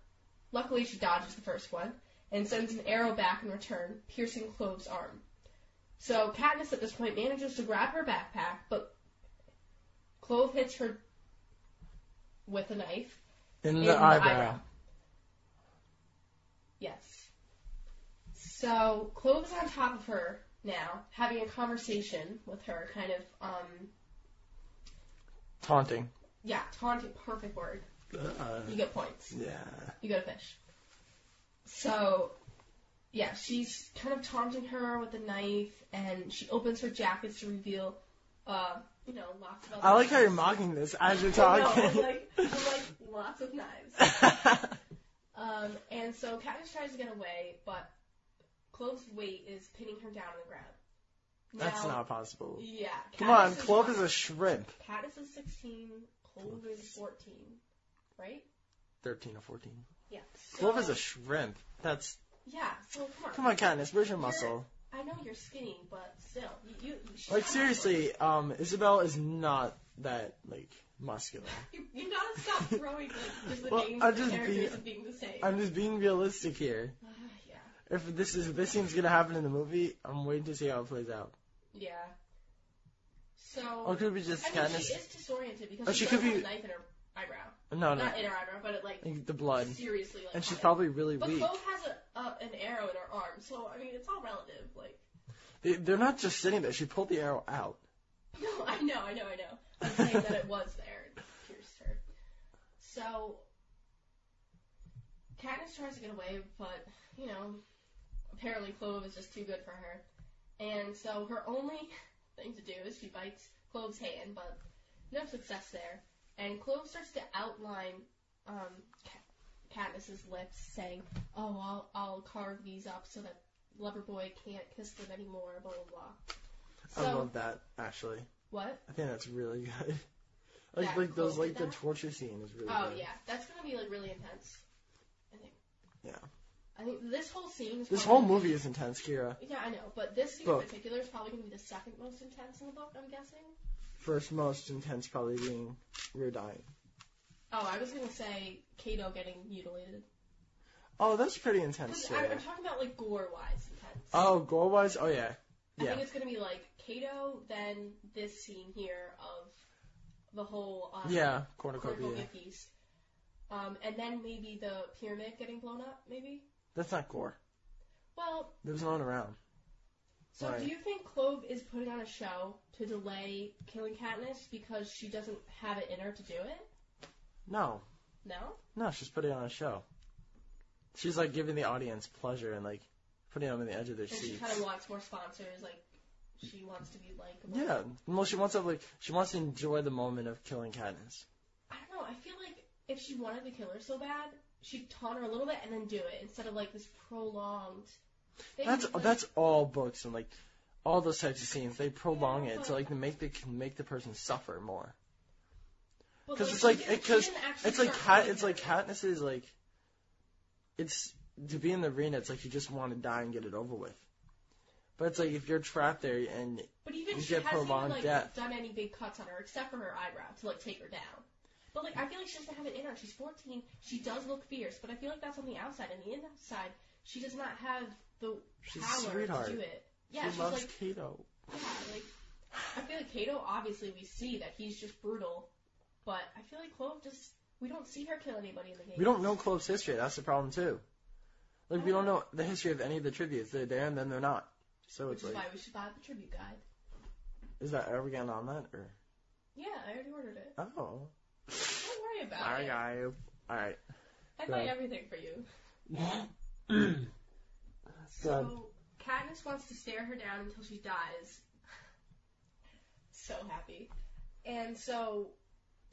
Luckily, she dodges the first one and sends an arrow back in return, piercing Clove's arm. So Katniss at this point manages to grab her backpack, but Clove hits her with a knife. In the, In the eyebrow. eyebrow. Yes. So Clove is on top of her now, having a conversation with her, kind of, um, Taunting. yeah, taunting, perfect word. Uh, You get points. yeah. You get a fish. So, yeah, she's kind of taunting her with a knife, and she opens her jackets to reveal, uh, you know, lots of other I like how you're mocking this as you're talking. I'm like, I'm like, lots of knives. Um, and so Katniss tries to get away, but Clove's weight is pinning her down on the ground. That's Now- not possible. Yeah. Come on, Katniss is Clove is a shrimp. Katniss is 16, Clove is 14, right? 13 or 14. Yeah. Clove is a shrimp. That's. Yeah, so come on. Come on, Katniss, where's your muscle? I know you're skinny, but still, you. you, Like, seriously, um, Isabel is not that, like, muscular. You, you gotta stop throwing like, just the Well, names I'm of the just characters and being the same. I'm just being realistic here. If this is if this scene's gonna happen in the movie, I'm waiting to see how it plays out. Yeah. So. Or could it be just I mean, Katniss? she is disoriented because Oh, she, she could be- a knife in her eyebrow. No, no, Not in her eyebrow, but it like the blood, seriously like. and she's cut it. probably really But weak. Clove has a, a an arrow in her arm, so I mean it's all relative. Like. They, they're not just sitting there. She pulled the arrow out. No, I know, I know, I know. I'm saying that it was there and pierced her. So Katniss tries to get away, but you know, apparently Clove is just too good for her, and so her only thing to do is she bites Clove's hand, but no success there. And Clove starts to outline um, Katniss's lips, saying, "Oh, I'll I'll carve these up so that Loverboy can't kiss them anymore." Blah blah blah. So, I love that actually. What? I think that's really good. Like That like those like did the torture scene is really Oh good. yeah, that's gonna be like really intense. I think. Yeah. I think this whole scene. Is This whole movie is intense, Kira. Yeah, I know, but this scene Book. in particular is probably gonna be the second most intense in the book. I'm guessing. First most intense probably being Rue dying. Oh, I was gonna say Cato getting mutilated. Oh, that's pretty intense. too. I, I'm talking about like gore wise intense. Oh, gore wise, oh yeah. I Yeah. think it's gonna be like Cato, then this scene here of the whole um, Yeah, cornucopia. cornucopia piece, um, and then maybe the pyramid getting blown up. Maybe. That's not gore. Well, There was no one around. so Right. do you think Clove is putting on a show to delay killing Katniss because she doesn't have it in her to do it? No. No. No, she's putting on a show. She's like giving the audience pleasure and like putting them on the edge of their And she seats. kind of wants more sponsors. Like she wants to be likable. Yeah. Well, she wants to like she wants to enjoy the moment of killing Katniss. I don't know. I feel like if she wanted to kill her so bad, she'd taunt her a little bit and then do it instead of like this prolonged. Thing. That's like, that's all books and like all those types of scenes. They prolong it to like to make the make the person suffer more. but, Because it's like didn't- because she didn't actually it's like start it's like. Katniss is like it's to be in the arena. It's like you just want to die and get it over with. But it's like if you're trapped there and But even you she get hasn't even prolonged like death. done any big cuts on her except for her eyebrow to like take her down. But like I feel like she doesn't have it in her. She's 14. She does look fierce, but I feel like that's on the outside. And the inside, she does not have the She's power sweetheart. to do it. Yeah, she she's loves like Cato. yeah, like I feel like Cato. Obviously, we see that he's just brutal, but I feel like Clove just we don't see her kill anybody in the game. We don't know Clove's history. That's the problem too. Like we don't know the history of any of the tributes. They're there and then they're not. So which it's is like, why we should buy the tribute guide. is that we getting on that or? Yeah, I already ordered it. Oh, Don't worry about alright, it. guys. All right. I buy everything for you. So Katniss wants to stare her down until she dies. so happy. And so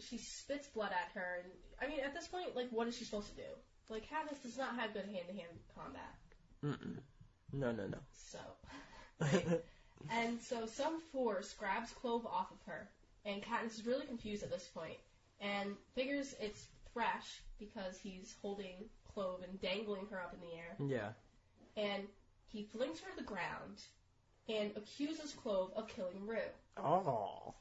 she spits blood at her and I mean at this point, like what is she supposed to do? Like Katniss does not have good hand to hand combat. Mm-mm. No, no, no. So and so some force grabs Clove off of her and Katniss is really confused at this point and figures it's Thresh because he's holding Clove and dangling her up in the air yeah. and he flings her to the ground and accuses Clove of killing Rue. Oh.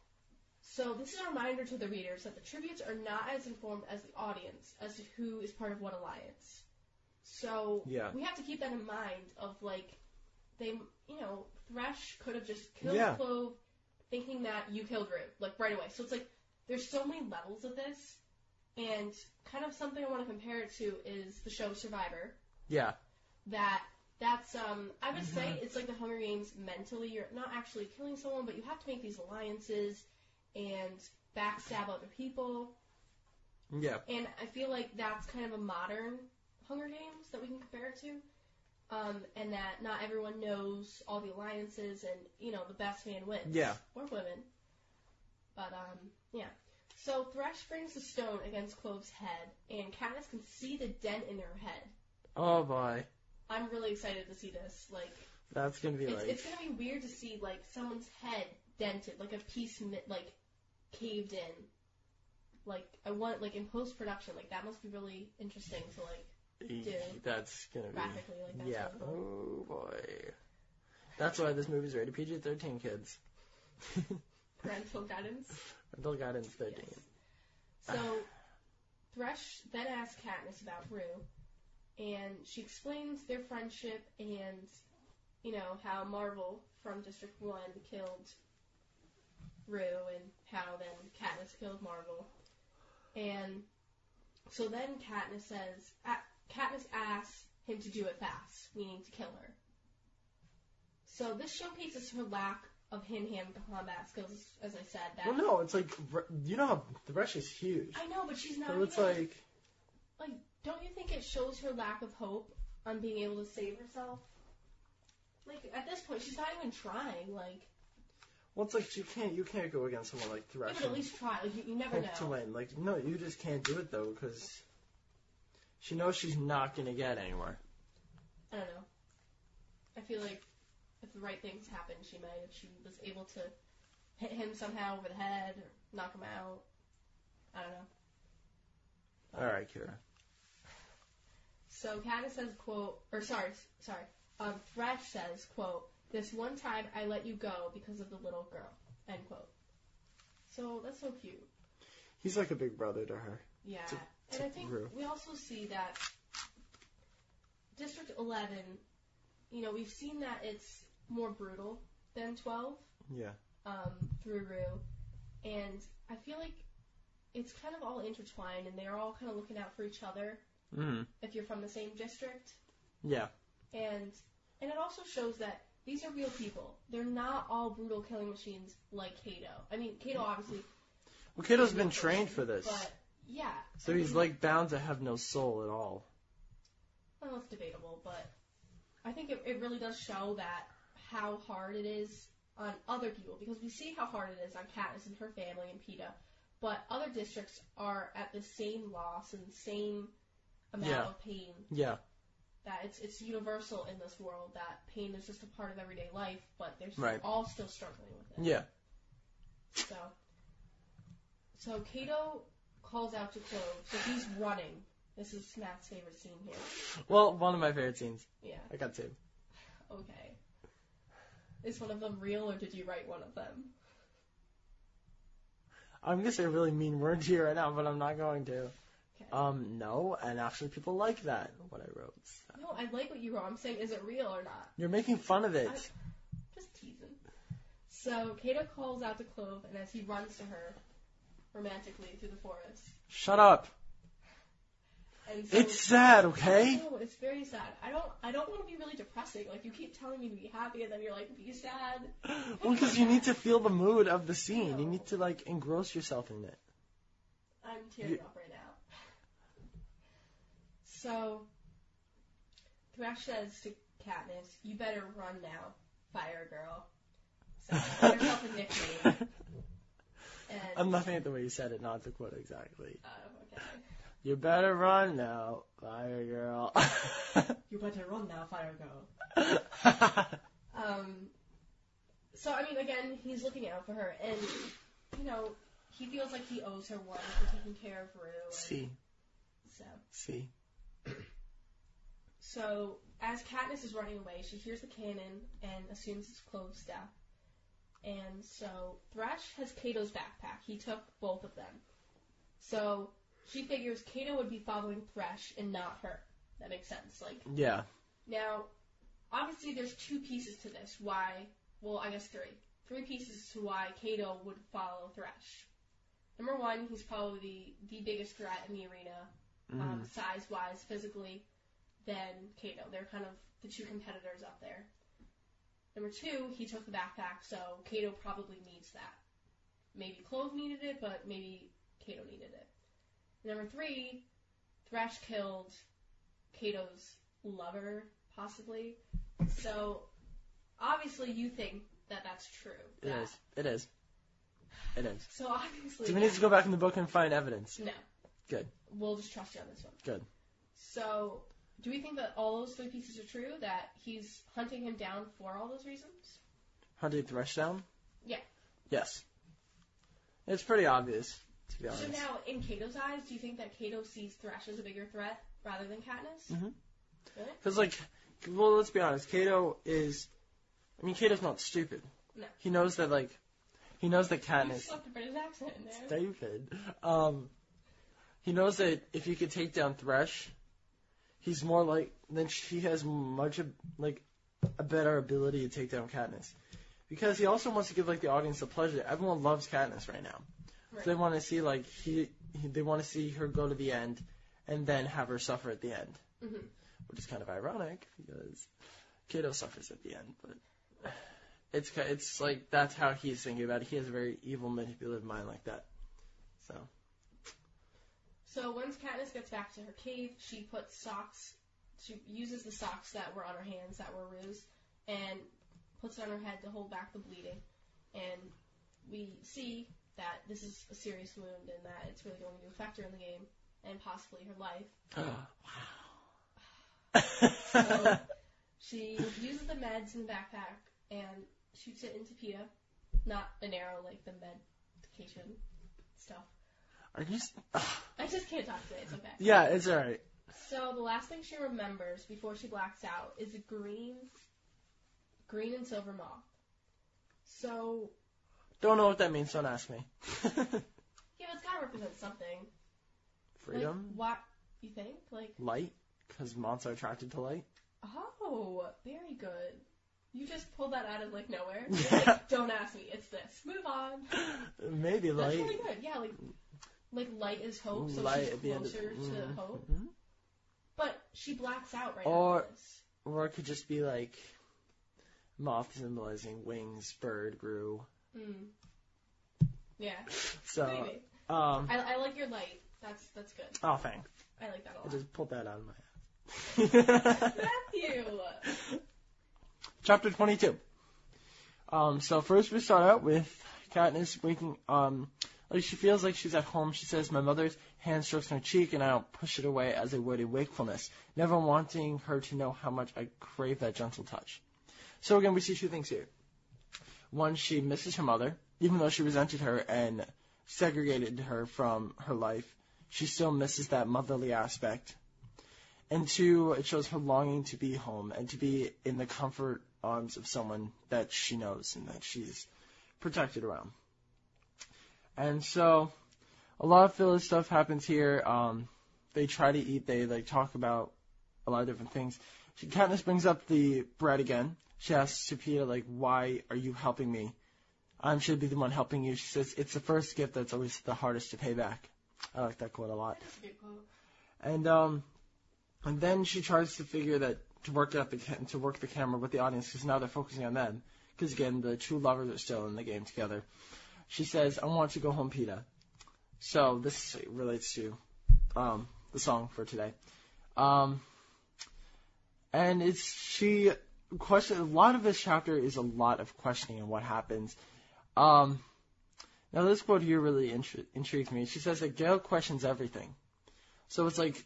So this is a reminder to the readers that the tributes are not as informed as the audience as to who is part of what alliance. So Yeah. we have to keep that in mind of like they you know, Thresh could have just killed Yeah. Clove thinking that you killed Rue, like right away. So it's like there's so many levels of this and kind of something I want to compare it to is the show Survivor Yeah. that that's um I would say Mhm. it's like the Hunger Games mentally you're not actually killing someone but you have to make these alliances and backstab other people Yeah. and I feel like that's kind of a modern Hunger Games that we can compare it to um and that not everyone knows all the alliances and you know the best man wins Yeah. or women but um yeah so Thresh brings the stone against Clove's head and Katniss can see the dent in her head Oh boy. I'm really excited to see this like That's gonna be It's, like. it's gonna be weird to see like someone's head dented, like a piece like caved in. Like I want like in post production, like that must be really interesting to like do. That's gonna be. graphically, like that's Yeah. really oh, cool. Oh boy. That's why this movie's rated PG-13, kids. parental guidance. Adult into 13. Yes. So Thresh then asks Katniss about Rue, and she explains their friendship and you know how Marvel from District One killed Rue and how then Katniss killed Marvel, and so then Katniss says Katniss asks him to do it fast, meaning to kill her. So this showcases her lack of hand-hand combat skills, as I said. That Well, no, it's like you know how the rush is huge. I know, but she's not. So it's like like, don't you think it shows her lack of hope on being able to save herself? Like at this point, she's not even trying. Like, well, it's like you can't you can't go against someone like you Thresh would at least try. Like, you, you never hope to win. Like no, you just can't do it though because she knows she's not gonna get anywhere. I don't know. I feel like if the right things happened, she might. If she was able to hit him somehow over the head or knock him out. I don't know. All right, Kira. So Katniss says, quote, or sorry, sorry, um, Thresh says, quote, this one time I let you go because of the little girl, end quote. So that's so cute. He's like a big brother to her. Yeah. To- and I think Rue. we also see that District 11, you know, we've seen that it's more brutal than 12 Yeah. um, through Rue. And I feel like it's kind of all intertwined and they're all kind of looking out for each other Mm. if you're from the same district. Yeah. and and it also shows that these are real people. They're not all brutal killing machines like Cato. I mean, Cato obviously, Well, Cato's been trained for this, but yeah. so I he's mean, like bound to have no soul at all. well, it's debatable, but I think it, it really does show that how hard it is on other people because we see how hard it is on Katniss and her family and Peeta, but other districts are at the same loss and same amount Yeah. of pain Yeah. that it's it's universal in this world that pain is just a part of everyday life, but they're still, Right. all still struggling with it. Yeah. So, so Cato calls out to Clove. So he's running. This is Matt's favorite scene here. Well, one of my favorite scenes. Yeah. I got two. Okay. Is one of them real, or did you write one of them? I'm gonna say a really mean word here right now, but I'm not going to. Okay. Um, no, and actually people like that what I wrote. So. no, I like what you wrote. I'm saying, is it real or not? You're making fun of it. Just teasing. So Cato calls out to Clove, and as he runs to her romantically through the forest, Shut up. So It's sad, okay? No, it's very sad. I don't. I don't want to be really depressing. Like you keep telling me to be happy, and then you're like, be sad. Well, because you need to feel the mood of the scene. You need to like engross yourself in it. I'm tearing You- up right now. So, Thresh says to Katniss, "You better run now, Fire Girl." So give herself a nickname. And I'm laughing at the way you said it, not the quote exactly. Oh, okay. You better run now, fire girl. You better run now, Fire Girl. Um, so I mean, again, he's looking out for her, and you know, he feels like he owes her one for taking care of Rue. And see, so, see. so as Katniss is running away, she hears the cannon and assumes it's Clove's death. And so Thresh has Cato's backpack. He took both of them. So she figures Cato would be following Thresh and not her. That makes sense. Like Yeah, Now, obviously, there's two pieces to this. Why? Well, I guess three. Three pieces to why Cato would follow Thresh. Number one, he's probably the, the biggest threat in the arena, um, Mhm. size-wise, physically, than Cato. They're kind of the two competitors up there. Number two, he took the backpack, so Cato probably needs that. Maybe Clove needed it, but maybe Cato needed it. Number three, Thresh killed Cato's lover, possibly. So, obviously, you think that that's true. it that- is. It is. It is. So, obviously, Do we need to go back in the book and find evidence? no. Good. We'll just trust you on this one. Good. So, do we think that all those three pieces are true? That he's hunting him down for all those reasons? Hunting Thresh down? Yeah. Yes. It's pretty obvious, to be So now, in Cato's eyes, do you think that Cato sees Thresh as a bigger threat rather than Katniss? Mhm. Really? Because, like, well, let's be honest. Cato is. I mean, Cato's not stupid. No. He knows that, like, he knows that You Katniss. slapped a British accent in there. David. Um, he knows that if he could take down Thresh, he's more like then he has much of, like a better ability to take down Katniss. Because he also wants to give like the audience a pleasure. Everyone loves Katniss right now. Right. They want to see like he, he they want to see her go to the end, and then have her suffer at the end, hmm which is kind of ironic because Cato suffers at the end. But it's it's like that's how he's thinking about it. He has a very evil, manipulative mind like that. So So once Katniss gets back to her cave, she puts socks. She uses the socks that were on her hands that were Rue's and puts it on her head to hold back the bleeding. And we see that this is a serious wound and that it's really going to affect her in the game and possibly her life. Oh, wow. So she uses the meds in the backpack and shoots it into Peeta. Not an arrow like the medication stuff. I just I just can't talk today. It's okay. yeah, it's alright. So the last thing she remembers before she blacks out is a green, green and silver moth. So Don't know what that means. Don't ask me. yeah, but it's gotta represent something. Freedom, Like, what you think? Like light, because moths are attracted to light. oh, very good. You just pulled that out of like nowhere. Like, Don't ask me. It's this. Move on. Maybe That's light. really good. Yeah, like like light is hope, so light she's at the end of closer to Mhm. hope. Mhm. But she blacks out right now. Or- after this. Or it could just be like moth symbolizing wings, bird grew. Mm. Yeah, So maybe. um I, I like your light. That's that's good. oh thanks. I like that a I lot. just pulled that out of my head. Matthew. Chapter 22. Um, so first we start out with Katniss waking, um, like she feels like she's at home. She says, my mother's hand strokes her cheek and I don't push it away as I would a wakefulness, never wanting her to know how much I crave that gentle touch. So again, we see two things here. One, she misses her mother, even though she resented her and segregated her from her life. She still misses that motherly aspect. And two, it shows her longing to be home and to be in the comfort arms of someone that she knows and that she's protected around. And so, a lot of filler stuff happens here. Um, they try to eat. They like talk about a lot of different things. She, Katniss brings up the bread again. She asks Peeta like, "Why are you helping me? I should be the one helping you." She says, "It's the first gift that's always the hardest to pay back." I like that quote a lot. A quote. And um, and then she tries to figure that to work out the to work the camera with the audience because now they're focusing on them. Because again, the two lovers are still in the game together. She says, "I want to go home, Peeta." So this relates to um, the song for today. Um, and it's she question. A lot of this chapter is a lot of questioning and what happens. Um, now this quote here really intri- intrigues me. She says that Gale questions everything. So it's like,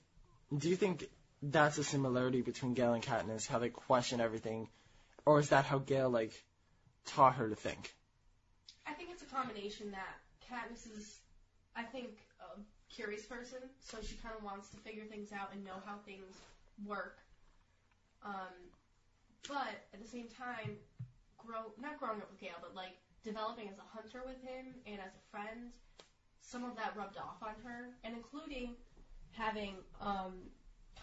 do you think that's a similarity between Gale and Katniss, how they question everything, or is that how Gale like taught her to think? I think it's a combination that Katniss is, I think, a curious person, so she kind of wants to figure things out and know how things work. Um, but at the same time, grow not growing up with Gale, but like developing as a hunter with him and as a friend, some of that rubbed off on her, and including having um,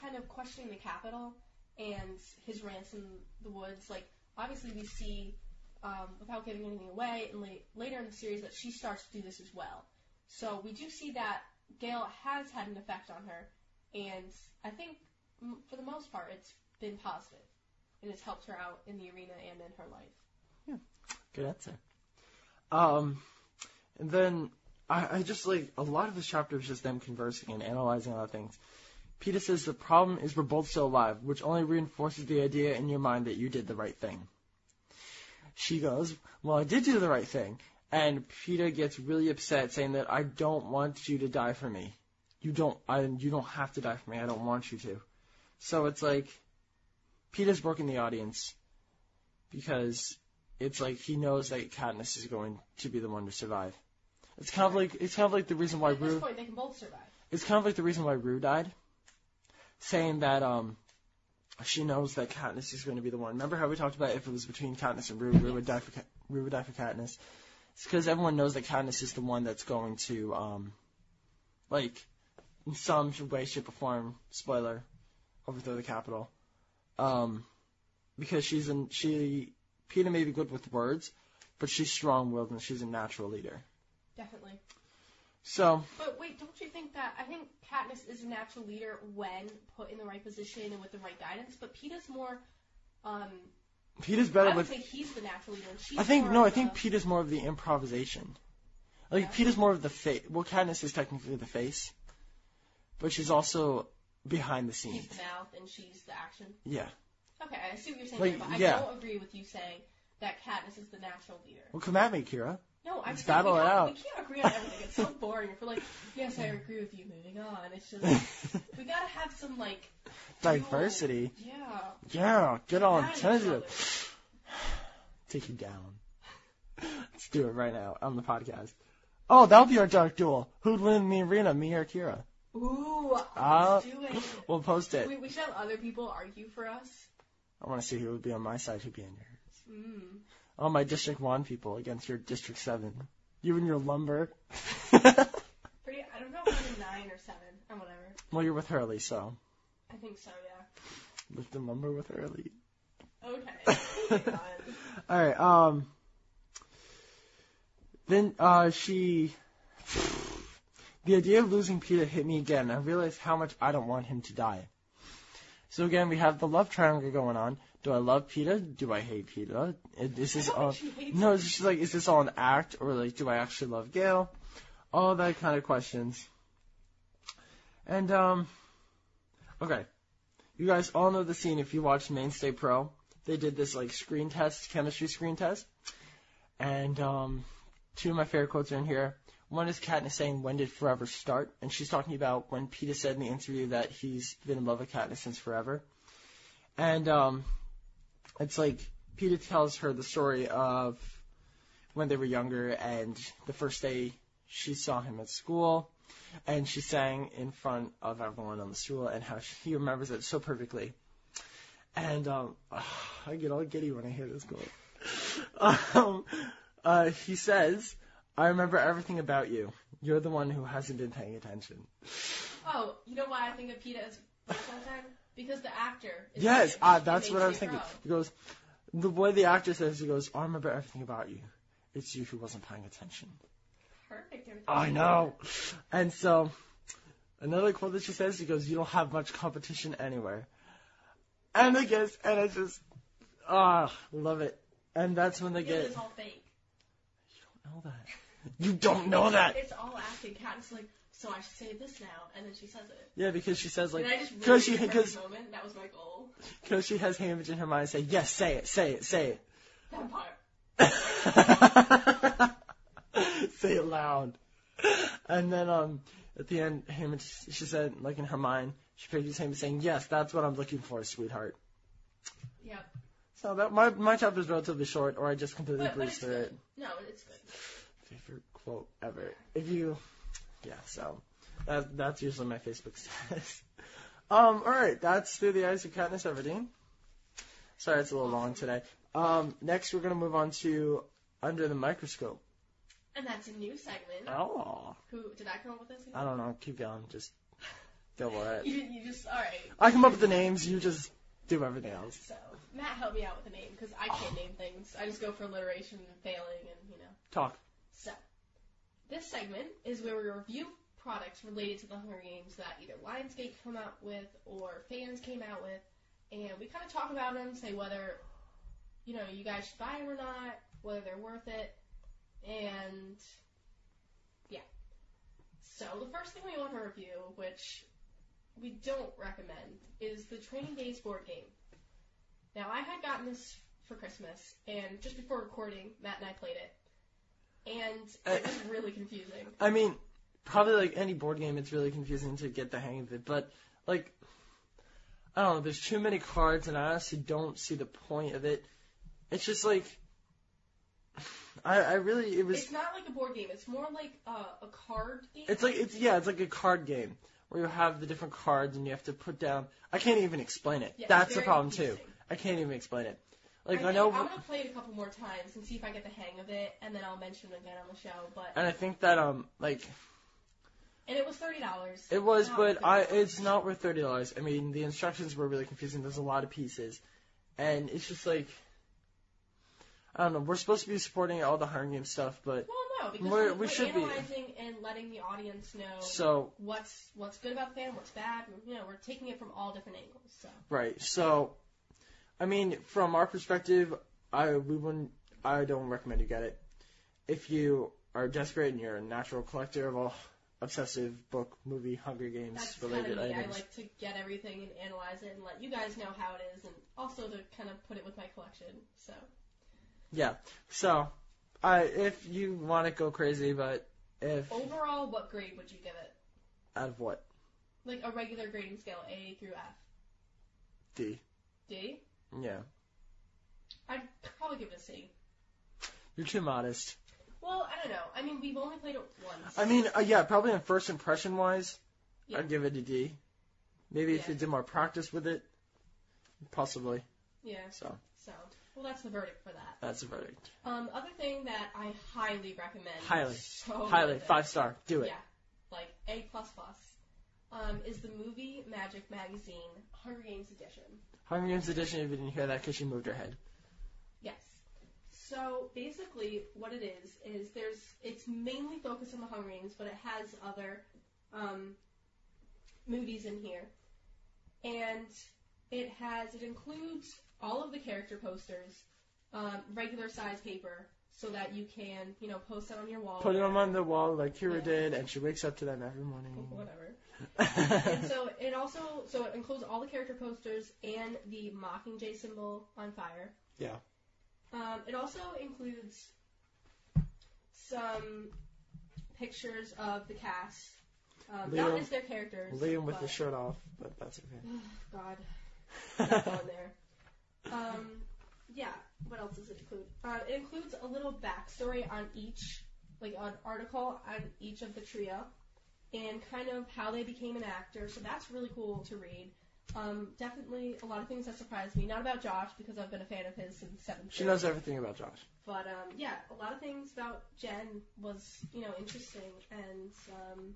kind of questioning the Capitol and his rants in the woods. Like obviously we see um, without giving anything away, and late, later in the series that she starts to do this as well. So we do see that Gale has had an effect on her, and I think m- for the most part it's been positive, and it's helped her out in the arena and in her life. Yeah, good answer. Um, and then I, I just like a lot of this chapter is just them conversing and analyzing a lot of things. Peter says the problem is we're both still alive, which only reinforces the idea in your mind that you did the right thing. She goes, well, I did do the right thing. And Peter gets really upset saying that I don't want you to die for me. You don't, I, you don't have to die for me. I don't want you to. So it's like, Peter's working the audience because it's like he knows that Katniss is going to be the one to survive. It's kind of like it's kind of like the reason why At this Rue. point, they can both survive. It's kind of like the reason why Rue died, saying that um she knows that Katniss is going to be the one. Remember how we talked about if it was between Katniss and Rue, Rue would die for Rue would die for Katniss. It's because everyone knows that Katniss is the one that's going to um like in some way, shape, or form. Spoiler: overthrow the Capitol. Um, because she's in she Peter may be good with words, but she's strong-willed and she's a natural leader. Definitely. So But wait, don't you think that I think Katniss is a natural leader when put in the right position and with the right guidance, but Peeta's more um I better would with. say he's the natural leader. I think no. I think the- Peeta's more of the improvisation. Like Yeah. Peeta's more of the face. Well, Katniss is technically the face, but she's also behind the scenes. the mouth and she's the action. Yeah. Okay, I see what you're saying, Like, there, but I don't agree with you saying that Katniss is the natural leader. Well, come at me, Kira. No, I'm Let's saying battle we, it have- out. we can't agree on everything. It's so boring. If we're like, yes, I agree with you. Moving on. It's just we gotta have some like Diversity. yeah. Yeah, get on Mad at each tangent. other. Take you down. Let's do it right now on the podcast. Oh, that'll be our dark duel. Who'd win in the arena, me or Kira? Ooh, let's do it. We'll post it. We, we should have other people argue for us. I want to see who would be on my side, who'd be on yours. Mm. All my District 1 people against your District 7. You and your lumber. Pretty. I don't know if I'm in nine or seven or whatever. well, you're with Hurley, so. I think so. Yeah. Lift the lumber with Hurley. Okay. Alright, um. Then, uh, she. The idea of losing Peter hit me again. I realized how much I don't want him to die. So again, we have the love triangle going on. Do I love Peter? Do I hate Peter? Is this is all? think she hates No, it's just like, is this all an act, or like, do I actually love Gale? All that kind of questions. And um, okay, you guys all know the scene if you watched Mainstay Pro. They did this like screen test, chemistry screen test, and um, two of my favorite quotes are in here. One is Katniss saying, "When did forever start?" And she's talking about when Peter said in the interview that he's been in love with Katniss since forever. And um, it's like Peter tells her the story of when they were younger and the first day she saw him at school, and she sang in front of everyone on the school and how she, he remembers it so perfectly. And um, I get all giddy when I hear this quote. um, uh, he says, "I remember everything about you. You're the one who hasn't been paying attention." Oh, you know why I think of Peeta as time? Because the actor. Is Yes, in- uh, that's what I was thinking. He goes, the way the actor says, he goes, "I remember everything about you. It's you who wasn't paying attention." Perfect. I know. And so, another quote that she says, she goes, "You don't have much competition anywhere." And I guess, and I just, ah, love it. And that's when they Yeah, get. it's all fake. You don't know that. You don't know that. It's all acting. Kat's like, so I should say this now, and then she says it. Yeah, because she says like, and I just because really she, because moment. That was my goal. because she has Haymitch in her mind, say yes, say it, say it, say it. Vampire. it, say it loud. And then um, at the end, Haymitch, she said like in her mind, she pictures Haymitch saying, "Yes, that's what I'm looking for, sweetheart." Yep. So that my my chapter is relatively short, or I just completely But, but breezed it's through it. No, it's good. Favorite quote ever. If you, yeah. So that that's usually my Facebook status. Um. All right. That's through the eyes of Katniss Everdeen. Sorry, it's a little long today. Um. Next, we're gonna move on to under the microscope. And that's a new segment. Oh. Who did I come up with this? I don't know. Keep going. Just go for it. You, you just all right. I come up with the names. You just do everything else. So Matt helped me out with the name because I can't name things. I just go for alliteration and failing, and you know. Talk. So this segment is where we review products related to the Hunger Games that either Lionsgate come out with or fans came out with, and we kind of talk about them, say whether you know you guys should buy them or not, whether they're worth it, and yeah. So the first thing we want to review, which we don't recommend, is the Training Days board game. Now I had gotten this for Christmas, and just before recording, Matt and I played it, and it was really confusing. I mean, probably like any board game, it's really confusing to get the hang of it. But like, I don't know. There's too many cards, and I honestly don't see the point of it. It's just like, I, I really, it was. It's not like a board game. It's more like a, a card game. It's like it's yeah, it's like a card game where you have the different cards and you have to put down. I can't even explain it. Yeah, That's the problem too. I can't even explain it. Like I I, know, think I'm gonna play it a couple more times and see if I get the hang of it, and then I'll mention it again on the show. But and I think that um like and it was thirty dollars. It was, but I it's not worth thirty dollars. I mean, the instructions were really confusing. There's a lot of pieces, and it's just like I don't know. We're supposed to be supporting all the Hunger Games stuff, but Well, no, because We're- we're, we we're should be. analyzing and letting the audience know so what's what's good about the fan, what's bad. You know, we're taking it from all different angles. So right. So I mean, from our perspective, I we wouldn't. I don't recommend you get it. If you are desperate and you're a natural collector of all obsessive book, movie, Hunger Games That's kind related of me. I items, like to get everything and analyze it and let you guys know how it is, and also to kind of put it with my collection. So yeah. So, I if you want to go crazy, but if overall, what grade would you give it? out of what Like a regular grading scale, A through F. D, D? Yeah, I'd probably give it a C. you're too modest. Well, I don't know. I mean, we've only played it once. I mean, uh, yeah, probably on first impression wise, Yeah. I'd give it a D. Maybe if Yeah. you did more practice with it, possibly. yeah. So So, well, that's the verdict for that. that's a verdict. Um, other thing that I highly recommend. Highly. So Highly five star. Do it. Yeah, like A plus plus. Um, is the movie Magic Magazine Hunger Games edition? Hunger Games edition. If you didn't hear that, because she moved her head. Yes. So basically, what it is is there's it's mainly focused on the Hunger Games, but it has other um, movies in here, and it has it includes all of the character posters, um, regular size paper, so that you can you know post it on your wall. Put them on the wall like Kira Yeah. did, and she wakes up to them every morning. Whatever. And so it also so it includes all the character posters and the Mockingjay symbol on fire. Yeah. Um, it also includes some pictures of the cast. Um, not Liam- as their characters. Liam with but, the shirt off, but that's okay. God, not going there. Um, yeah. What else does it include? Uh, it includes a little backstory on each, like an article on each of the trio, and kind of how they became an actor. So that's really cool to read. Um, definitely a lot of things that surprised me. Not about Josh because I've been a fan of his since seventh She grade. knows everything about Josh. But um, yeah, a lot of things about Jen was you know interesting, and um,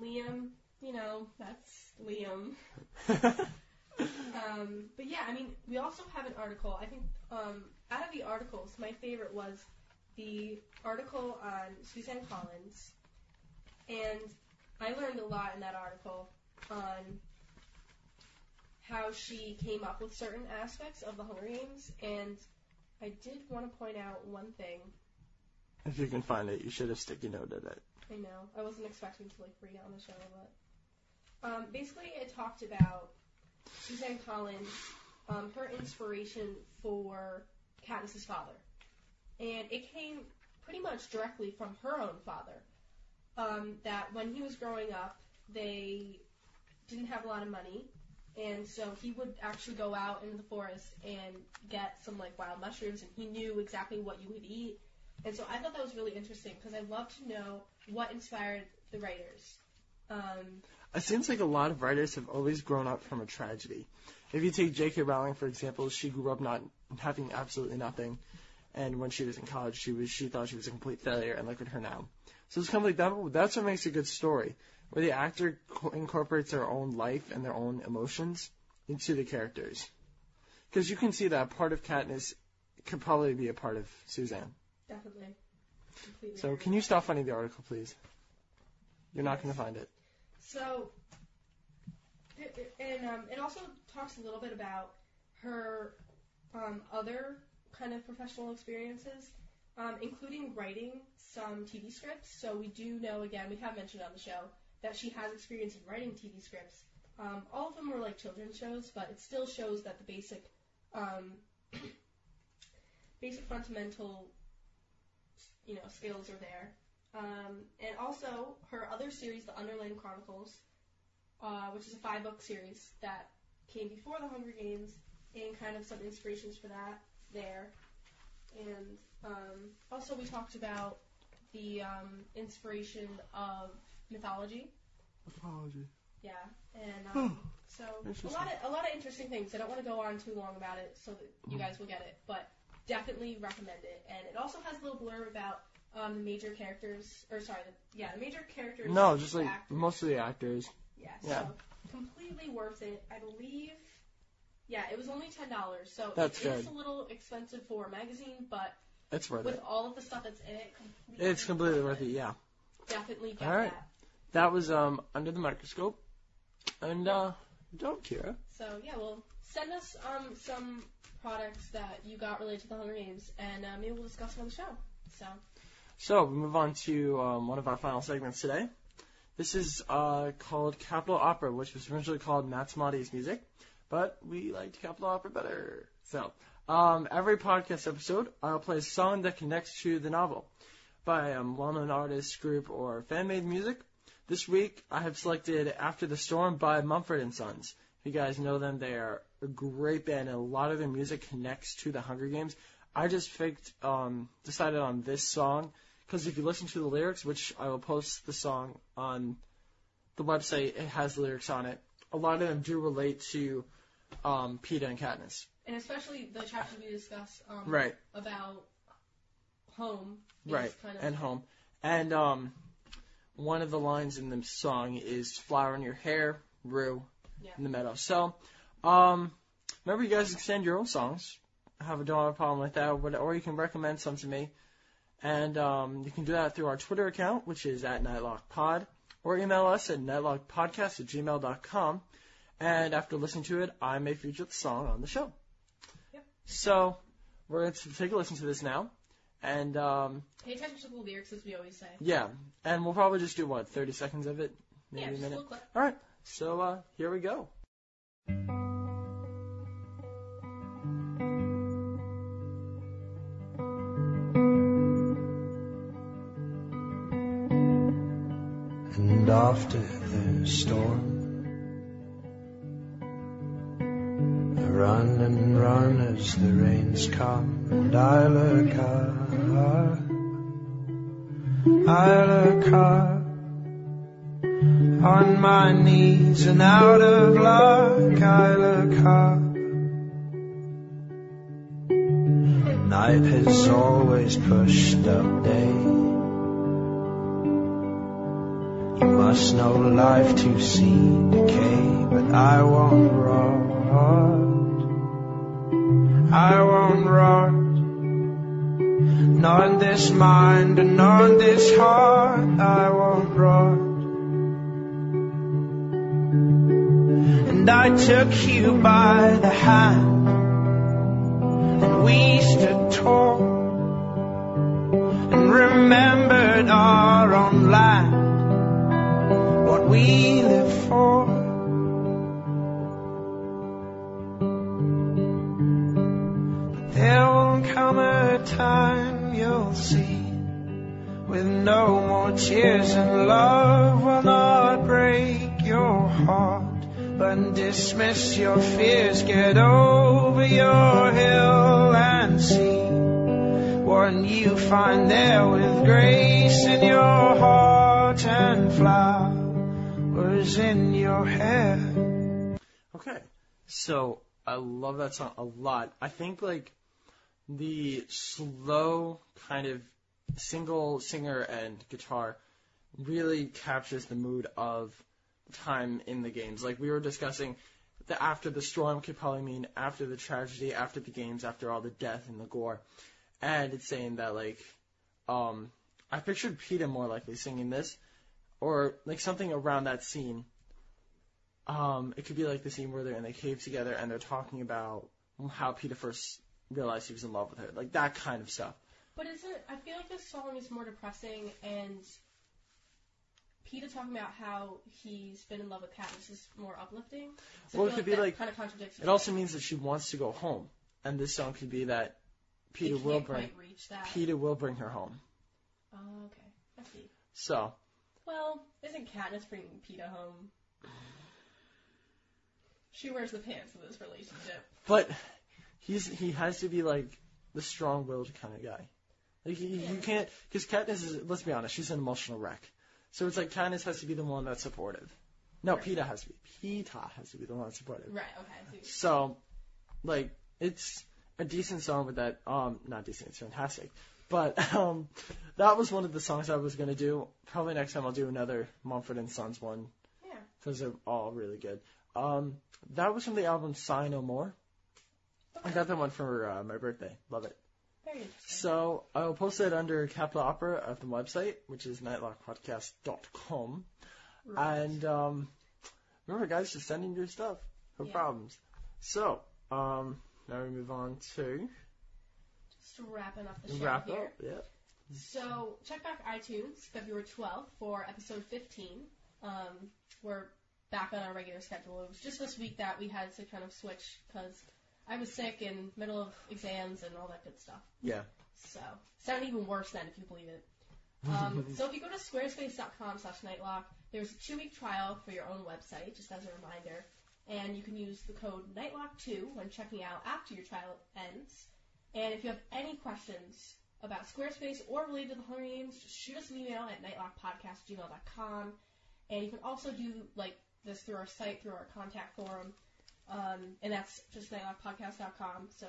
Liam, you know, that's Liam. Um, but yeah, I mean, we also have an article. I think um, out of the articles, my favorite was the article on Suzanne Collins, and I learned a lot in that article on how she came up with certain aspects of the Hunger Games, and I did want to point out one thing. if you can find it, you should have sticky noted it. I know I wasn't expecting to like read it on the show, but um, basically it talked about Suzanne Collins, um, her inspiration for Katniss's father, and it came pretty much directly from her own father. Um, that when he was growing up, they didn't have a lot of money, and so he would actually go out into the forest and get some like wild mushrooms, and he knew exactly what you would eat. And so I thought that was really interesting because I'd love to know what inspired the writers. Um, It seems like a lot of writers have always grown up from a tragedy. If you take J.K. Rowling, for example, she grew up not having absolutely nothing, and when she was in college, she was she thought she was a complete failure, and look at her now. So it's kind of like that. That's what makes a good story, where the actor co- incorporates their own life and their own emotions into the characters. Because you can see that part of Katniss could probably be a part of Suzanne. definitely. Completely So can you stop finding the article, please? You're not going to find it. So, and um, it also talks a little bit about her um, other kind of professional experiences, um, including writing some TV scripts. So we do know, again, we have mentioned on the show that she has experience in writing TV scripts. Um, all of them were like children's shows, but it still shows that the basic, um, basic fundamental, you know, skills are there. Um, and also her other series, The Underland Chronicles, uh, which is a five book series that came before the Hunger Games, and kind of some inspirations for that there. And um, also we talked about the um, inspiration of mythology. Apology. Yeah, and um, so a lot of a lot of interesting things. I don't want to go on too long about it, so that you guys will get it, but definitely recommend it. And it also has a little blurb about um, the major characters, or sorry, the, yeah, the major characters. No, just like actors. most of the actors. Yeah, Yeah. so completely worth it. I believe. Yeah, it was only ten dollars, so That's it is good. a little expensive for a magazine, but It's worth it. with it. all of the stuff that's in it, completely It's completely worth it. Yeah. Definitely get All right. that. That was um under the microscope, and uh, dope, Kira. So yeah, we'll send us um, some products that you got related to the Hunger Games, and uh, maybe we'll discuss them on the show. So, So we move on to um, one of our final segments today. This is uh, called Capitol Opera, which was originally called Matsumati's Music, but we liked Capitol Opera better. So um, every podcast episode, I'll play a song that connects to the novel by a well-known artist, group, or fan-made music. This week, I have selected After the Storm by Mumford and Sons. If you guys know them, they are a great band, and a lot of their music connects to the Hunger Games. I just picked, um, decided on this song because if you listen to the lyrics, which I will post the song on the website, it has lyrics on it. A lot of them do relate to um, Peeta and Katniss. and especially the chapter we discussed um, Right, about home. is right, Kind of, and home. And um, one of the lines in the song is "Flower in your hair, rue Yeah. in the meadow." So, um, remember, you guys can send your own songs. I have don't have a problem with that, or or you can recommend some to me. And um, you can do that through our Twitter account, which is at NightlockPod, or email us at nightlockpodcast at gmail.com. And after listening to it, I may feature the song on the show. Yep. So we're going to take a listen to this now. And um, Pay attention to the lyrics, as we always say. yeah, and we'll probably just do what, 30 seconds of it? Maybe yeah, a just a minute? clip. All right, so uh, here we go. And after the storm, as the rains come, and I look up, I look up on my knees and out of luck, I look up. Night has always pushed up day. You must know life to see decay, but I won't rot. I won't rot. Not this mind and not this heart, I won't rot. And I took you by the hand, and we stood tall, and remembered our own land what we live for. Time you'll see with no more tears and love will not break your heart, but dismiss your fears, get over your hill and see what you find there with grace in your heart and flowers in your hair. Okay, so I love that song a lot. I think like the slow kind of single singer and guitar really captures the mood of time in the games. Like we were discussing, the after the storm could probably mean after the tragedy, after the games, after all the death and the gore, and it's saying that like, um, I pictured Peeta more likely singing this, or like something around that scene um, it could be like the scene where they're in the cave together and they're talking about how Peeta first realized he was in love with her, like that kind of stuff. But is it? I feel like this song is more depressing, and Peeta talking about how he's been in love with Katniss is more uplifting. So Well, it could be like- kind of contradicts. It also means that she wants to go home, and this song could be that Peeta will bring quite reach that. Peeta will bring her home. Oh, okay, I see. So Well, isn't Katniss bringing Peeta home? She wears the pants in this relationship. But he's he has to be like the strong-willed kind of guy. Like he, you can't because Katniss is let's be honest, she's an emotional wreck. So it's like Katniss has to be the one that's supportive. No, Right. Peeta has to be. Peeta has to be the one that's supportive. Right. Okay. So, like, it's a decent song, but that um not decent, it's fantastic. But um that was one of the songs I was gonna do. Probably next time I'll do another Mumford and Sons one Yeah. because they're all really good. Um, that was from the album Sigh No More. I got that one for uh, my birthday. Love it. So I'll post it under Capitol Opera of the website, which is nightlockpodcast.com. Right. And um, remember, guys, just send in your stuff. No Yeah. problems. So, um, now we move on to Just wrapping up the show wrap here. up. Yeah. So check back iTunes February 12th for episode 15. Um, we're back on our regular schedule. It was just this week that we had to kind of switch because I was sick in middle of exams and all that good stuff. Yeah. So sounded even worse then, if you believe it. Um, so if you go to squarespace.com slash nightlock, there's a two-week trial for your own website, just as a reminder. And you can use the code NIGHTLOCK2 when checking out after your trial ends. And if you have any questions about Squarespace or related to the Hunger Games, just shoot us an email at nightlockpodcast@gmail.com. And you can also do like this through our site, through our contact form, um, and that's just nightlockpodcast.com. So,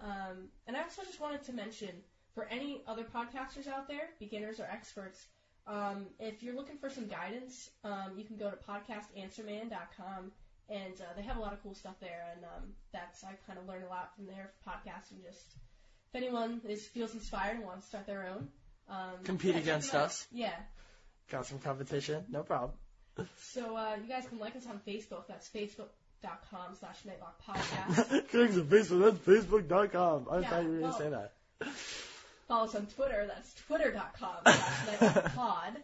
um, and I also just wanted to mention for any other podcasters out there, beginners or experts, um, if you're looking for some guidance, um, you can go to podcastanswerman.com, and uh, they have a lot of cool stuff there. And um, that's I kind of learned a lot from there for podcasting. Just if anyone is feels inspired and wants to start their own, um, Compete yeah, against us. Yeah. Got some competition. No problem. So uh, you guys can like us on Facebook. That's facebook.com slash nightlock podcast. Clicks on Facebook. That's Facebook.com. I Yeah, thought you were going to say that. Follow us on Twitter. That's twitter.com slash nightlockpod.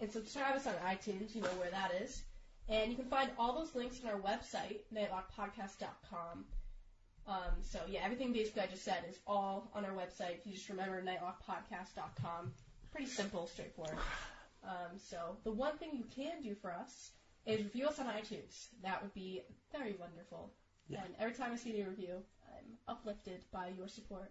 And subscribe us on iTunes. You know where that is. And you can find all those links on our website, nightlockpodcast.com. Um, so yeah, everything basically I just said is all on our website. If you just remember nightlockpodcast.com. Pretty simple, straightforward. Um, so the one thing you can do for us is review us on iTunes. That would be very wonderful. Yeah. And every time I see a review, I'm uplifted by your support.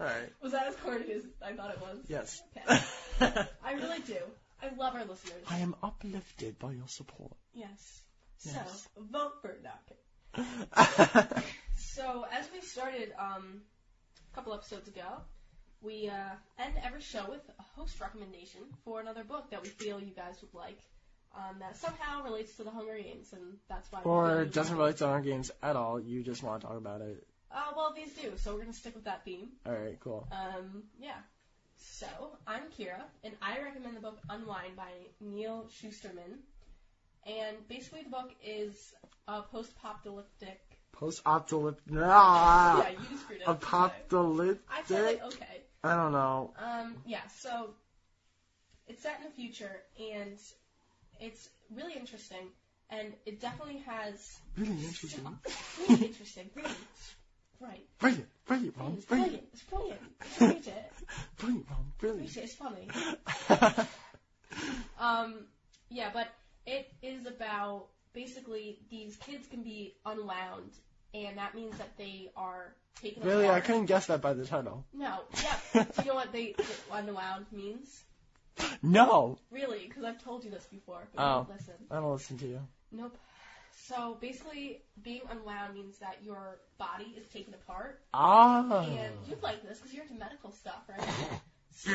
Alright. Was that as corny as I thought it was? Yes. Okay. I really do. I love our listeners. I am uplifted by your support. Yes. Yes. So, vote for Knock. So, as we started um, a couple episodes ago, we uh, end every show with a host recommendation for another book that we feel you guys would like um, that somehow relates to the Hunger Games, and that's why. or doesn't relate to our games at all. You just want to talk about it. Uh, well, these do, so we're going to stick with that theme. Alright, cool. Um, yeah. So, I'm Kira, and I recommend the book Unwind by Neal Shusterman. And basically, the book is a post-apocalyptic. Post-apocalyptic. Nah. yeah, you screwed up. Apocalyptic. I it okay. I don't know. Um, yeah, so it's set in the future, and it's really interesting, and it definitely has Really interesting. really interesting, really right. Brilliant. Brilliant, Ron. It's Brilliant. brilliant. It's brilliant. Read it. Brilliant, Ron. Read Brilliant. it. It's funny. Um, yeah, but it is about basically these kids can be unwound, and that means that they are taken really, I couldn't guess that by the title. No, yeah. Do you know what they what unwound means? No. Really? Because I've told you this before, but Oh. you don't listen. I don't listen to you. Nope. So basically, being unwound means that your body is taken apart, Ah. and you'd like this because you're into medical stuff, right? So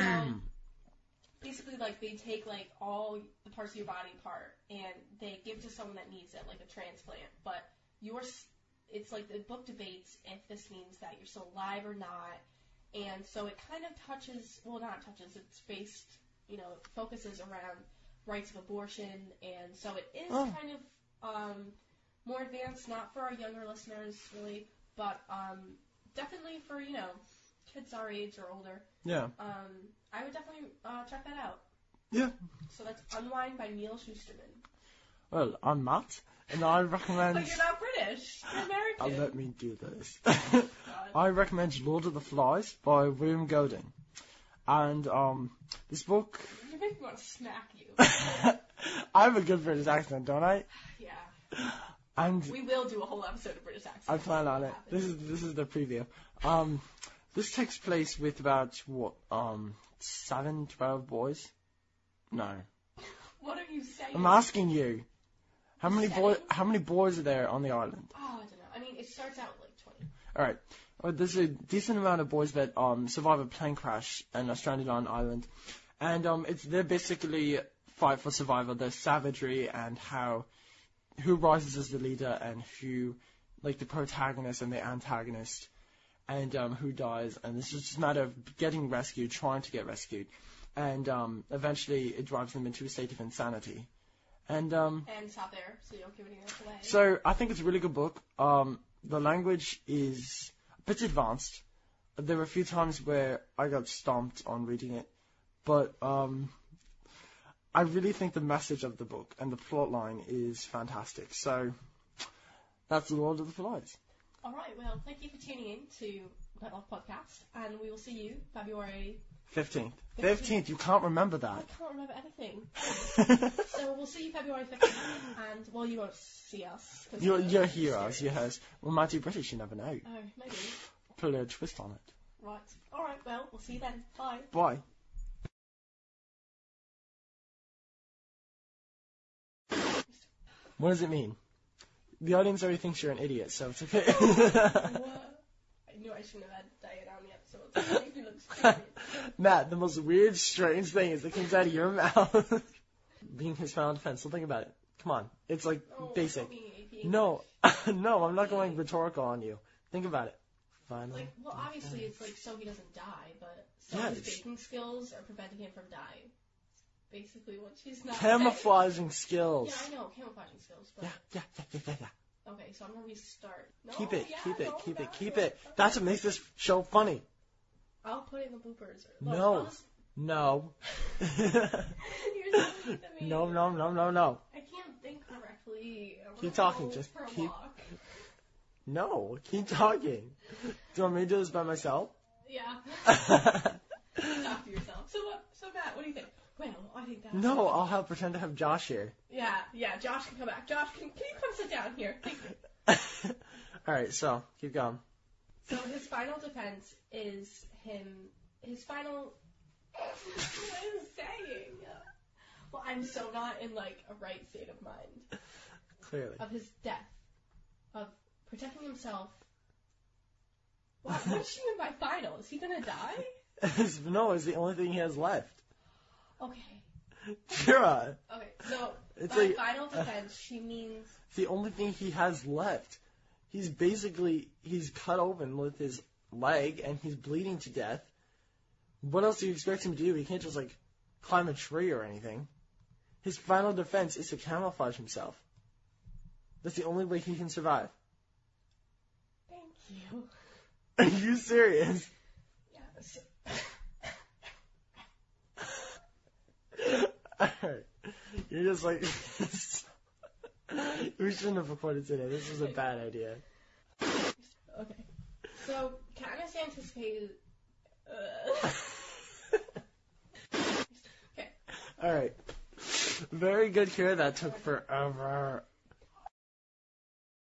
basically, like they take like all the parts of your body apart and they give to someone that needs it, like a transplant. But yours, it's like the book debates if this means that you're still alive or not, and so it kind of touches, well, not touches, it's based, you know, it focuses around rights of abortion, and so it is Oh. kind of um, more advanced, not for our younger listeners really, but um, definitely for you know kids our age or older. Yeah. Um, I would definitely uh, check that out. Yeah. So that's Unwind by Neal Shusterman. Well, I'm Matt, and I recommend. But you're not British. You're American. Oh, let me do this. I recommend Lord of the Flies by William Golding. And um, this book, You make me want to smack you. I have a good British accent, don't I? yeah. And We will do a whole episode of British accents. I plan on it. This is this is the preview. Um, this takes place with about what um seven, twelve boys. No, What are you saying? I'm asking you. How many boys? How many boys are there on the island? Oh, I don't know. I mean, it starts out with like 20. All right. Well, there's a decent amount of boys that um survive a plane crash and are stranded on an island, and um it's they're basically fight for survival. Their savagery and how who rises as the leader and who like the protagonist and the antagonist, and um who dies. And it's just a matter of getting rescued, trying to get rescued, and um eventually it drives them into a state of insanity. And um, And stop there, so you don't give anything else away. so I think it's a really good book. Um, the language is bit advanced. There were a few times where I got stomped on reading it, but um, I really think the message of the book and the plot line is fantastic. So that's the Lord of the Flies. All right, well, thank you for tuning in to Night Podcast, and we will see you February. Fifteenth, fifteenth. You can't remember that. I that. can't remember anything. So we'll see you February 15th, and, well, you won't see us. 'cause you're we're you're mysterious. heroes. Yes. We might be British. You never know. Oh, maybe. Put a little twist on it. Right. All right, well, we'll see you then. Bye. Bye. What does it mean? The audience already thinks you're an idiot, so it's okay. what? I knew I shouldn't have had Diane on the episode. It makes me look stupid. Matt, the most weird, strange thing is that comes out of your mouth. Being his final defense. So think about it. Come on. It's like Oh, basic. don't be AP No, no, I'm not going rhetorical on you. Think about it. Final. Like, well, obviously it's like so he doesn't die, but so Yeah, his baking skills are preventing him from dying. Basically, what she's not. Camouflaging skills. Yeah. I know camouflaging skills, but Yeah, yeah, yeah, yeah, yeah, yeah. okay. So I'm gonna restart. No, Keep it, yeah, keep it, no, keep it, keep no. it. That's what makes this show funny. I'll put it in the bloopers. Or, No. I'll just- No. You're so mean to me. no, no, no, no, no. I can't think correctly. I wanna Keep talking, go just for a keep- walk. No, keep talking. Do you want me to do this by myself? Yeah. Talk to yourself. So what? So Matt, what do you think? Well, I think that's. no, I'll have pretend to have Josh here. Yeah, yeah. Josh can come back. Josh, can, can you come sit down here? Thank you. Alright, so, keep going. So his final defense is him. His final. what I'm saying. Well, I'm so not in like a right state of mind Clearly. of his death, of protecting himself. What, what does she mean by final? Is he gonna die? no, it's the only thing he has left. Okay. Kira, Okay. So It's by a- final uh, defense, she means it's the only thing he has left. He's basically, he's cut open with his leg and he's bleeding to death. What else do you expect him to do? He can't just like climb a tree or anything. His final defense is to camouflage himself. That's the only way he can survive. thank you. Are you serious? Yes. Alright. You're just like. we shouldn't have recorded today. This was a bad idea. Okay. So Katniss anticipated. Uh, okay. Alright. Very good, Kira. That took forever.